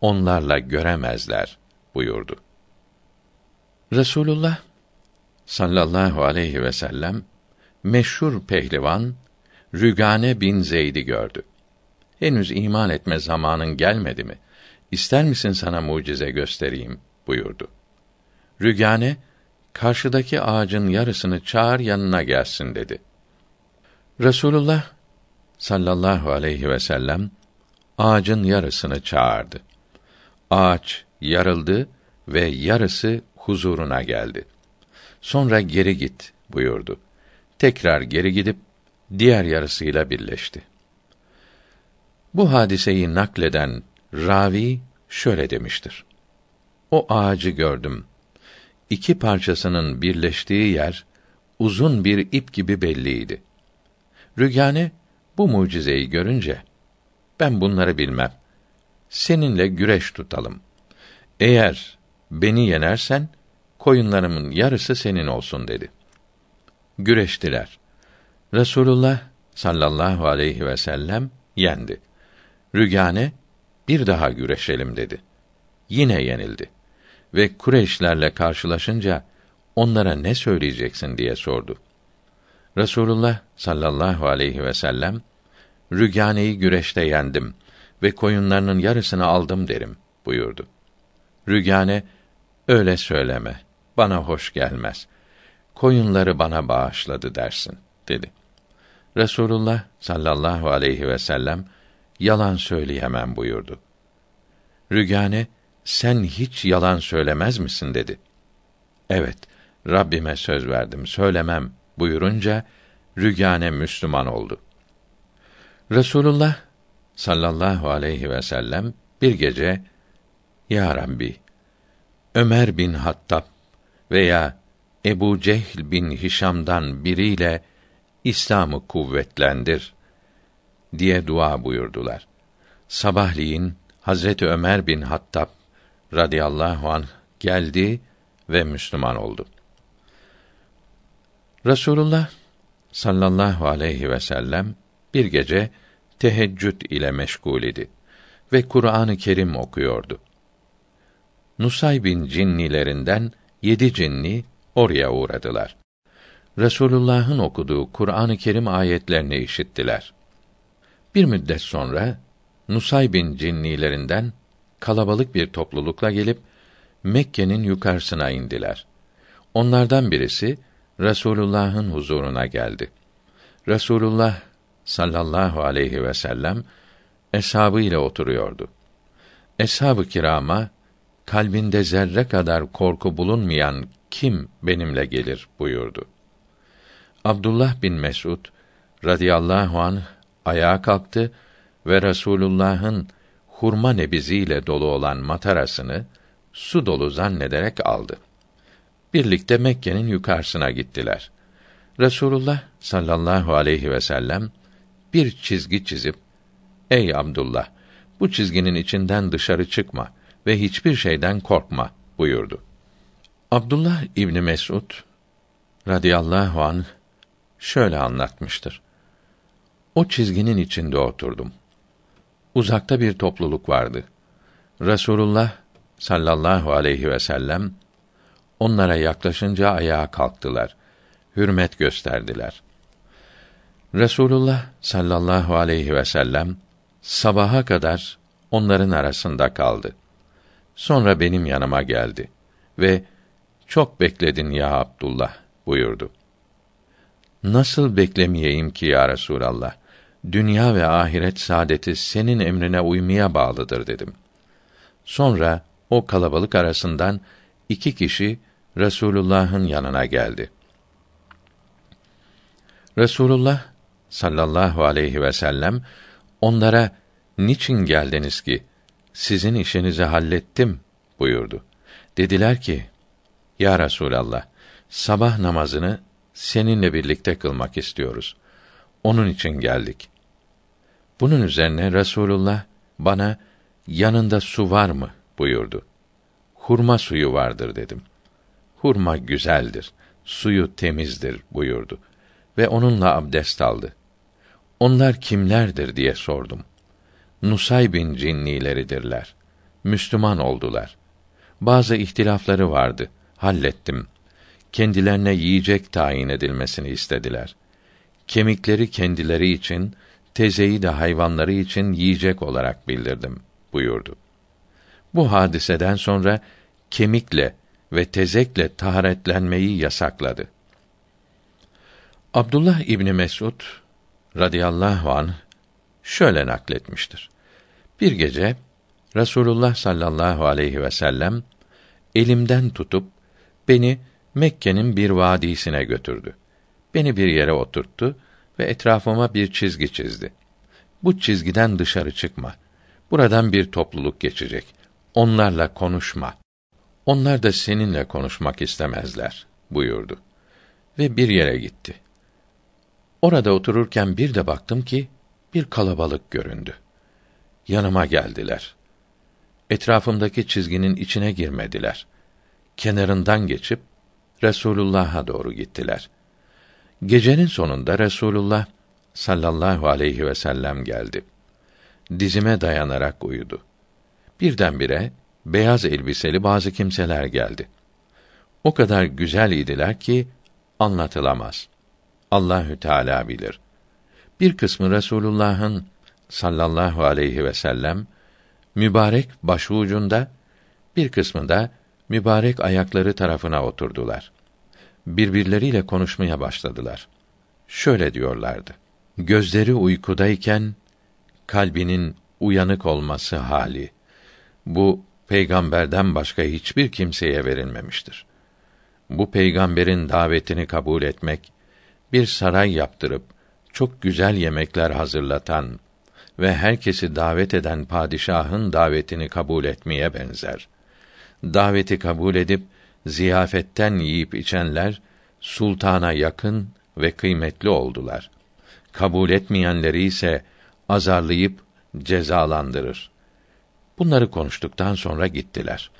onlarla göremezler buyurdu. Resulullah sallallahu aleyhi ve sellem meşhur pehlivan Rügane bin Zeyd'i gördü. Henüz iman etme zamanın gelmedi mi? İster misin sana mucize göstereyim buyurdu. Rügane karşıdaki ağacın yarısını çağır yanına gelsin dedi. Resulullah sallallahu aleyhi ve sellem ağacın yarısını çağırdı. Ağaç yarıldı ve yarısı huzuruna geldi. Sonra geri git buyurdu. Tekrar geri gidip diğer yarısıyla birleşti. Bu hadiseyi nakleden ravi şöyle demiştir. O ağacı gördüm. İki parçasının birleştiği yer uzun bir ip gibi belliydi. Rügane bu mucizeyi görünce ben bunları bilmem. Seninle güreş tutalım. Eğer beni yenersen koyunlarımın yarısı senin olsun dedi. Güreştiler. Resulullah sallallahu aleyhi ve sellem yendi. Rügane bir daha güreşelim dedi. Yine yenildi ve Kureyşlerle karşılaşınca onlara ne söyleyeceksin diye sordu. Resulullah sallallahu aleyhi ve sellem Rügane'yi güreşte yendim ve koyunlarının yarısını aldım derim buyurdu. Rügane öyle söyleme. Bana hoş gelmez. Koyunları bana bağışladı dersin dedi. Resulullah sallallahu aleyhi ve sellem yalan söyleyemem buyurdu. Rügane sen hiç yalan söylemez misin dedi. Evet, Rabbime söz verdim, söylemem buyurunca Rügane Müslüman oldu. Resulullah sallallahu aleyhi ve sellem bir gece Ya Rabbi Ömer bin Hattab veya Ebu Cehl bin Hişam'dan biriyle İslam'ı kuvvetlendir diye dua buyurdular. Sabahleyin Hazreti Ömer bin Hattab radıyallahu anh geldi ve Müslüman oldu. Resulullah sallallahu aleyhi ve sellem bir gece teheccüd ile meşgul idi ve Kur'an-ı Kerim okuyordu. Nusaybin cinnilerinden yedi cinni oraya uğradılar. Resulullah'ın okuduğu Kur'an-ı Kerim ayetlerini işittiler. Bir müddet sonra Nusaybin cinnilerinden kalabalık bir toplulukla gelip Mekke'nin yukarısına indiler. Onlardan birisi Resulullah'ın huzuruna geldi. Resulullah sallallahu aleyhi ve sellem eshabı ile oturuyordu. Eshab-ı kirama kalbinde zerre kadar korku bulunmayan kim benimle gelir buyurdu. Abdullah bin Mesud radıyallahu an ayağa kalktı ve Resulullah'ın hurma nebiziyle dolu olan matarasını su dolu zannederek aldı. Birlikte Mekke'nin yukarısına gittiler. Resulullah sallallahu aleyhi ve sellem bir çizgi çizip Ey Abdullah bu çizginin içinden dışarı çıkma ve hiçbir şeyden korkma buyurdu. Abdullah İbni Mesud radıyallahu an şöyle anlatmıştır. O çizginin içinde oturdum. Uzakta bir topluluk vardı. Resulullah sallallahu aleyhi ve sellem onlara yaklaşınca ayağa kalktılar. Hürmet gösterdiler. Resulullah sallallahu aleyhi ve sellem sabaha kadar onların arasında kaldı. Sonra benim yanıma geldi ve çok bekledin ya Abdullah buyurdu. Nasıl beklemeyeyim ki ya Resulallah? Dünya ve ahiret saadeti senin emrine uymaya bağlıdır dedim. Sonra o kalabalık arasından iki kişi Resulullah'ın yanına geldi. Resulullah sallallahu aleyhi ve sellem onlara niçin geldiniz ki sizin işinizi hallettim buyurdu. Dediler ki ya Resulallah sabah namazını seninle birlikte kılmak istiyoruz. Onun için geldik. Bunun üzerine Resulullah bana yanında su var mı buyurdu. Hurma suyu vardır dedim. Hurma güzeldir, suyu temizdir buyurdu ve onunla abdest aldı. Onlar kimlerdir diye sordum. Nusaybin cinnileridirler. Müslüman oldular. Bazı ihtilafları vardı. Hallettim. Kendilerine yiyecek tayin edilmesini istediler. Kemikleri kendileri için, tezeyi de hayvanları için yiyecek olarak bildirdim buyurdu. Bu hadiseden sonra kemikle ve tezekle taharetlenmeyi yasakladı. Abdullah İbni Mesud radıyallahu an şöyle nakletmiştir. Bir gece Resulullah sallallahu aleyhi ve sellem elimden tutup beni Mekke'nin bir vadisine götürdü. Beni bir yere oturttu ve etrafıma bir çizgi çizdi. Bu çizgiden dışarı çıkma. Buradan bir topluluk geçecek. Onlarla konuşma. Onlar da seninle konuşmak istemezler buyurdu. Ve bir yere gitti. Orada otururken bir de baktım ki bir kalabalık göründü. Yanıma geldiler. Etrafımdaki çizginin içine girmediler. Kenarından geçip Resulullah'a doğru gittiler. Gecenin sonunda Resulullah sallallahu aleyhi ve sellem geldi. Dizime dayanarak uyudu. Birdenbire beyaz elbiseli bazı kimseler geldi. O kadar güzel idiler ki anlatılamaz. Allahü Teala bilir. Bir kısmı Resulullah'ın sallallahu aleyhi ve sellem mübarek başucunda, bir kısmı da mübarek ayakları tarafına oturdular. Birbirleriyle konuşmaya başladılar. Şöyle diyorlardı: Gözleri uykudayken kalbinin uyanık olması hali. Bu peygamberden başka hiçbir kimseye verilmemiştir. Bu peygamberin davetini kabul etmek, bir saray yaptırıp çok güzel yemekler hazırlatan ve herkesi davet eden padişahın davetini kabul etmeye benzer. Daveti kabul edip ziyafetten yiyip içenler sultana yakın ve kıymetli oldular. Kabul etmeyenleri ise azarlayıp cezalandırır. Bunları konuştuktan sonra gittiler.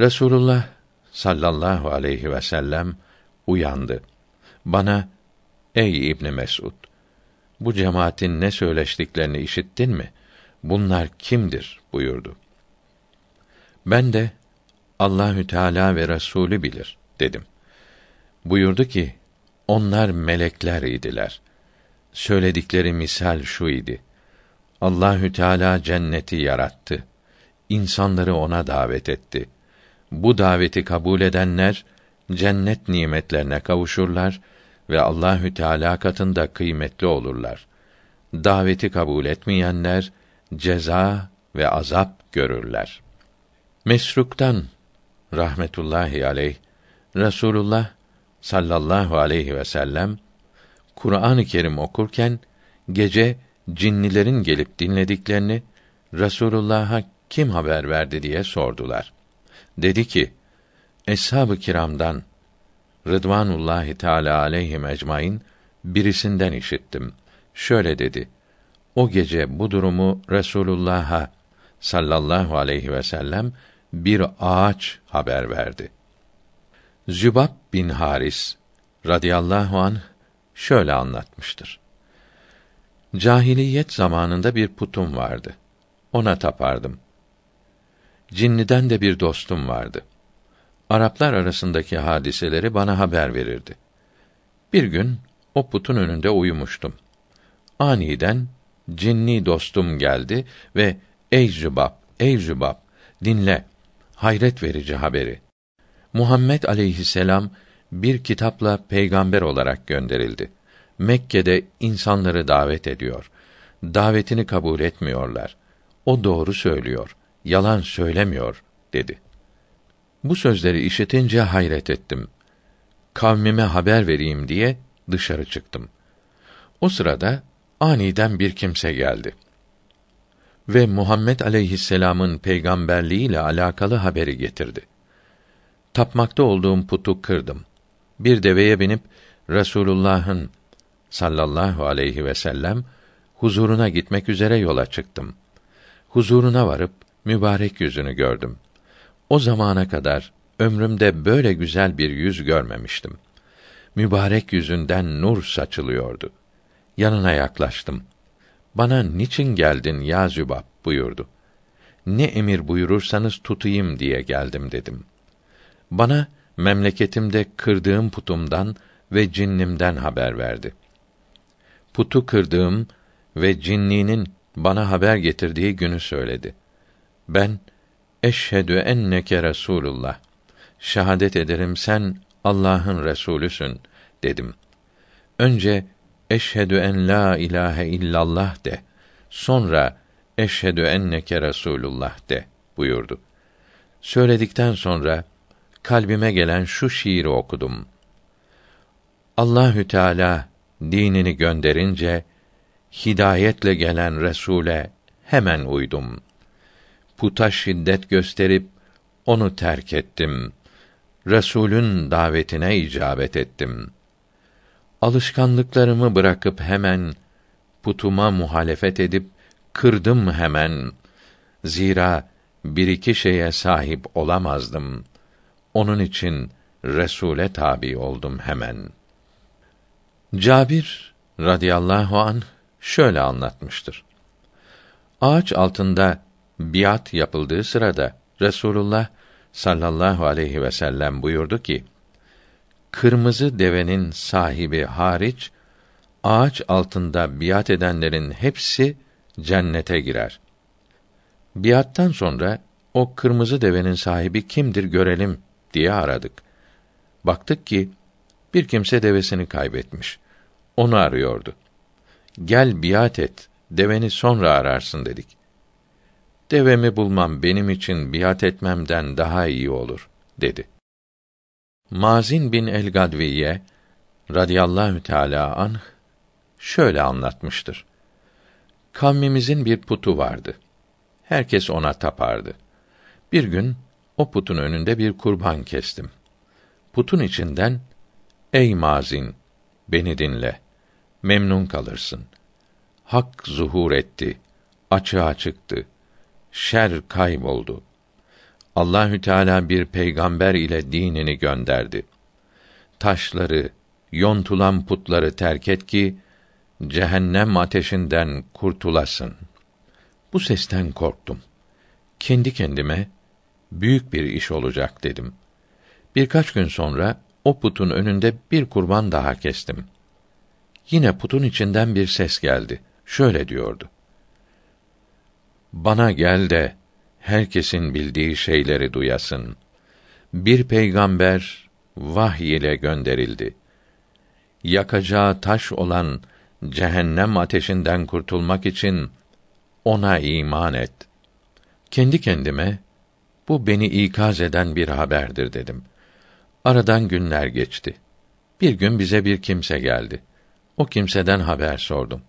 Resulullah sallallahu aleyhi ve sellem uyandı. Bana ey İbn Mesud bu cemaatin ne söyleştiklerini işittin mi? Bunlar kimdir? buyurdu. Ben de Allahü Teala ve Resulü bilir dedim. Buyurdu ki onlar melekler idiler. Söyledikleri misal şu idi. Allahü Teala cenneti yarattı. İnsanları ona davet etti. Bu daveti kabul edenler cennet nimetlerine kavuşurlar ve Allahü Teala katında kıymetli olurlar. Daveti kabul etmeyenler ceza ve azap görürler. Mesruk'tan rahmetullahi aleyh Rasulullah sallallahu aleyhi ve sellem Kur'an-ı Kerim okurken gece cinnilerin gelip dinlediklerini Resulullah'a kim haber verdi diye sordular. Dedi ki: Eshab-ı kiramdan Rıdvanullahi Teala aleyhi ecmaîn birisinden işittim. Şöyle dedi: O gece bu durumu Resulullah'a sallallahu aleyhi ve sellem bir ağaç haber verdi. Zübab bin Haris radıyallahu an şöyle anlatmıştır. Cahiliyet zamanında bir putum vardı. Ona tapardım. Cinniden de bir dostum vardı. Araplar arasındaki hadiseleri bana haber verirdi. Bir gün o putun önünde uyumuştum. Aniden cinni dostum geldi ve ey Zübab, ey Zübab dinle hayret verici haberi. Muhammed aleyhisselam bir kitapla peygamber olarak gönderildi. Mekke'de insanları davet ediyor. Davetini kabul etmiyorlar. O doğru söylüyor, yalan söylemiyor dedi. Bu sözleri işitince hayret ettim. Kavmime haber vereyim diye dışarı çıktım. O sırada aniden bir kimse geldi ve Muhammed aleyhisselam'ın peygamberliğiyle alakalı haberi getirdi. Tapmakta olduğum putu kırdım. Bir deveye binip Resulullah'ın sallallahu aleyhi ve sellem huzuruna gitmek üzere yola çıktım. Huzuruna varıp mübarek yüzünü gördüm. O zamana kadar ömrümde böyle güzel bir yüz görmemiştim. Mübarek yüzünden nur saçılıyordu. Yanına yaklaştım. Bana niçin geldin ya Zübab buyurdu. Ne emir buyurursanız tutayım diye geldim dedim. Bana memleketimde kırdığım putumdan ve cinnimden haber verdi. Putu kırdığım ve cinninin bana haber getirdiği günü söyledi. Ben eşhedü enneke Resulullah. Şahadet ederim sen Allah'ın resulüsün dedim. Önce eşhedü en la ilahe illallah de. Sonra eşhedü enneke Resulullah de buyurdu. Söyledikten sonra kalbime gelen şu şiiri okudum. Allahü Teala dinini gönderince hidayetle gelen Resule hemen uydum. Puta şiddet gösterip onu terk ettim. Resulün davetine icabet ettim. Alışkanlıklarımı bırakıp hemen putuma muhalefet edip kırdım hemen. Zira bir iki şeye sahip olamazdım. Onun için Resule tabi oldum hemen. Cabir radıyallahu an şöyle anlatmıştır. Ağaç altında biat yapıldığı sırada Resulullah sallallahu aleyhi ve sellem buyurdu ki: Kırmızı devenin sahibi hariç ağaç altında biat edenlerin hepsi cennete girer. Biattan sonra o kırmızı devenin sahibi kimdir görelim diye aradık. Baktık ki bir kimse devesini kaybetmiş. Onu arıyordu. Gel biat et, deveni sonra ararsın dedik. Devemi bulmam benim için biat etmemden daha iyi olur, dedi. Mazin bin el Gadviye radıyallahu teala anh şöyle anlatmıştır. Kavmimizin bir putu vardı. Herkes ona tapardı. Bir gün o putun önünde bir kurban kestim. Putun içinden Ey Mazin beni dinle. Memnun kalırsın. Hak zuhur etti. Açığa çıktı. Şer kayboldu. Allahü Teala bir peygamber ile dinini gönderdi. Taşları, yontulan putları terk et ki cehennem ateşinden kurtulasın. Bu sesten korktum. Kendi kendime büyük bir iş olacak dedim. Birkaç gün sonra o putun önünde bir kurban daha kestim. Yine putun içinden bir ses geldi. Şöyle diyordu: Bana gel de herkesin bildiği şeyleri duyasın. Bir peygamber vahiy ile gönderildi. Yakacağı taş olan cehennem ateşinden kurtulmak için ona iman et. Kendi kendime bu beni ikaz eden bir haberdir dedim. Aradan günler geçti. Bir gün bize bir kimse geldi. O kimseden haber sordum.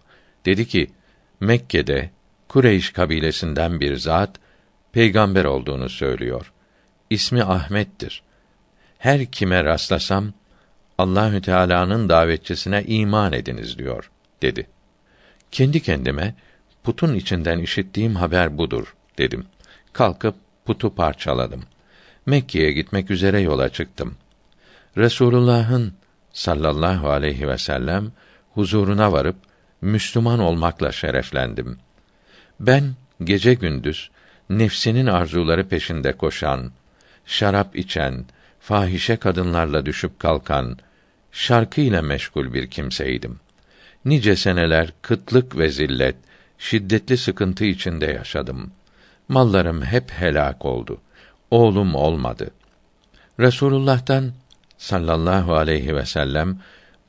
Dedi ki, Mekke'de Kureyş kabilesinden bir zat peygamber olduğunu söylüyor. İsmi Ahmet'tir. Her kime rastlasam Allahü Teala'nın davetçisine iman ediniz diyor dedi. Kendi kendime putun içinden işittiğim haber budur dedim. Kalkıp putu parçaladım. Mekke'ye gitmek üzere yola çıktım. Resulullah'ın sallallahu aleyhi ve sellem huzuruna varıp Müslüman olmakla şereflendim. Ben gece gündüz nefsinin arzuları peşinde koşan, şarap içen, fahişe kadınlarla düşüp kalkan, şarkı ile meşgul bir kimseydim. Nice seneler kıtlık ve zillet, şiddetli sıkıntı içinde yaşadım. Mallarım hep helak oldu. Oğlum olmadı. Resulullah'tan sallallahu aleyhi ve sellem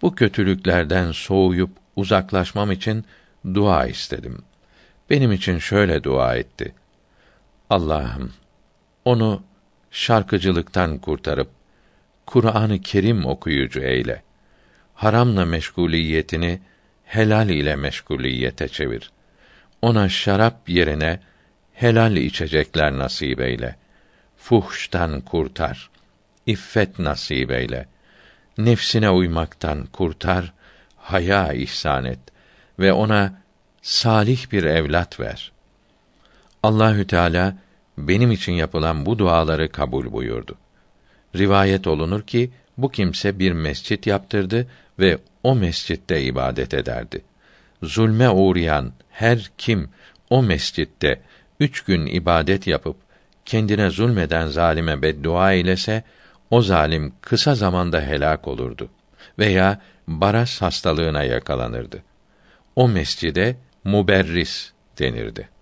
bu kötülüklerden soğuyup uzaklaşmam için dua istedim. Benim için şöyle dua etti. Allah'ım onu şarkıcılıktan kurtarıp Kur'an-ı Kerim okuyucu eyle. Haramla meşguliyetini helal ile meşguliyete çevir. Ona şarap yerine helal içecekler nasip eyle. Fuhştan kurtar. İffet nasip eyle. Nefsine uymaktan kurtar, haya ihsan et ve ona salih bir evlat ver. Allahü Teala benim için yapılan bu duaları kabul buyurdu. Rivayet olunur ki bu kimse bir mescit yaptırdı ve o mescitte ibadet ederdi. Zulme uğrayan her kim o mescitte üç gün ibadet yapıp kendine zulmeden zalime beddua eylese o zalim kısa zamanda helak olurdu veya baras hastalığına yakalanırdı. O mescide muberris denirdi.